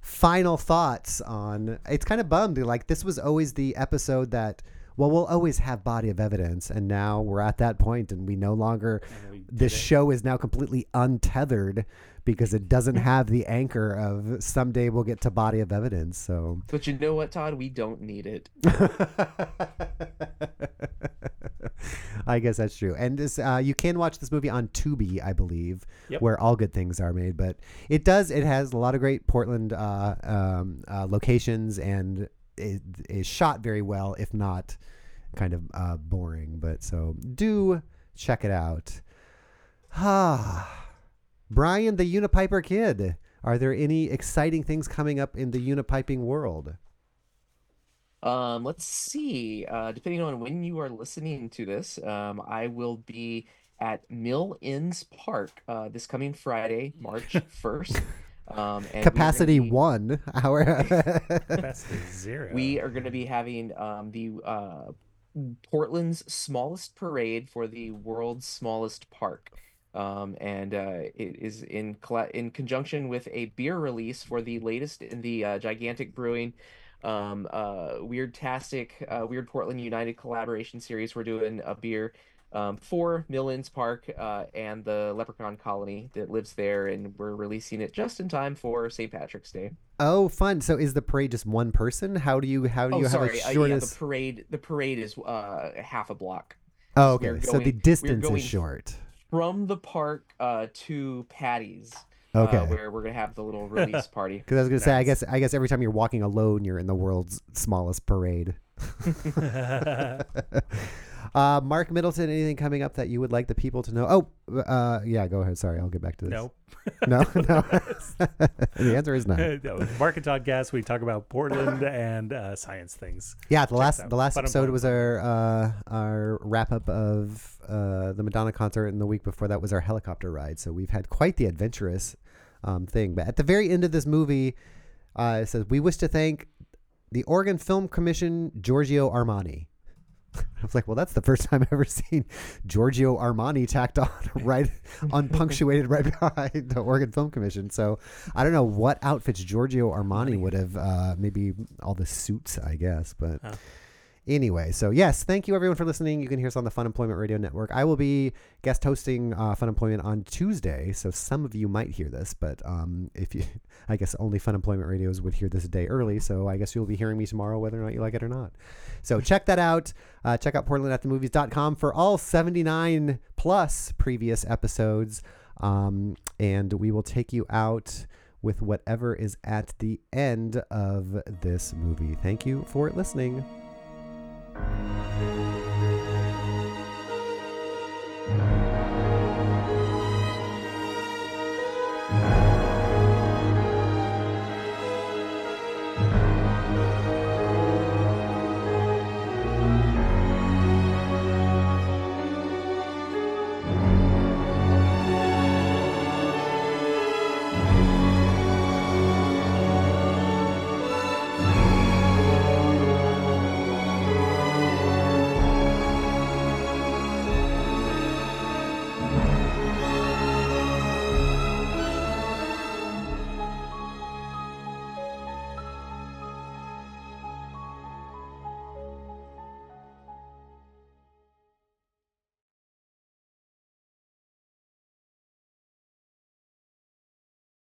final thoughts on. It's kind of bummed. Like this was always the episode that. Well, we'll always have body of evidence, and now we're at that point, and we no longer. This show is now completely untethered because it doesn't [LAUGHS] have the anchor of someday we'll get to body of evidence. So But you know what, Todd? We don't need it. [LAUGHS] I guess that's true. And this, uh, you can watch this movie on Tubi, I believe, Yep. where all good things are made. But it does. It has a lot of great Portland uh, um, uh, locations, and it is shot very well, if not kind of uh, boring. But so do check it out. [SIGHS] Ah, Brian, the Unipiper Kidd. Are there any exciting things coming up in the Unipiping world? Um, let's see. Uh, depending on when you are listening to this, um, I will be at Mill Ends Park uh, this coming Friday, March [LAUGHS] 1st. Um, and we are gonna Capacity be- one. Our [LAUGHS] Capacity [LAUGHS] zero. We are going to be having um, the uh, Portland's smallest parade for the world's smallest park. Um, and uh, it is in in conjunction with a beer release for the latest in the uh, gigantic brewing um, uh, weird tastic uh, weird portland united collaboration series we're doing a beer um, for Mill Ends Park uh, and the leprechaun colony that lives there, and we're releasing it just in time for St. Patrick's Day. Oh, fun! So is the parade just one person? How do you how do Oh, you have sorry, a uh, yeah, the parade. The parade is uh, half a block. oh, okay. so the going- we're distance going is short. From the park uh, to Patty's. Okay. Uh, where we're gonna have the little release [LAUGHS] party. Because I was gonna say, I guess I guess every time you're walking alone, you're in the world's smallest parade. [LAUGHS] [LAUGHS] uh, Mark Middleton, anything coming up that you would like the people to know? Oh, uh, yeah, go ahead. Sorry, I'll get back to this. Nope. [LAUGHS] no, [LAUGHS] no. [LAUGHS] the answer is no. Mark and Todd Gas, we talk about Portland and uh, science things. Yeah, the Check last the last episode was our uh, our wrap up of uh, the Madonna concert, and the week before that was our helicopter ride. So we've had quite the adventurous um, thing. But at the very end of this movie, uh, it says, "We wish to thank the Oregon Film Commission, Giorgio Armani." [LAUGHS] I was like, well, that's the first time I've ever seen Giorgio Armani tacked on [LAUGHS] right unpunctuated right behind the Oregon Film Commission. So I don't know what outfits Giorgio Armani would have. Uh, maybe all the suits, I guess. But anyway, so yes, thank you everyone for listening. You can hear us on the Fun Employment Radio Network. I will be guest hosting uh, Fun Employment on Tuesday, so some of you might hear this, but um, if you, [LAUGHS] I guess only Fun Employment Radios would hear this a day early. So I guess you'll be hearing me tomorrow, whether or not you like it or not. So check that out. Uh, check out PortlandAtTheMovies.com for all 79 plus previous episodes, um, and we will take you out with whatever is at the end of this movie. Thank you for listening. Thank you.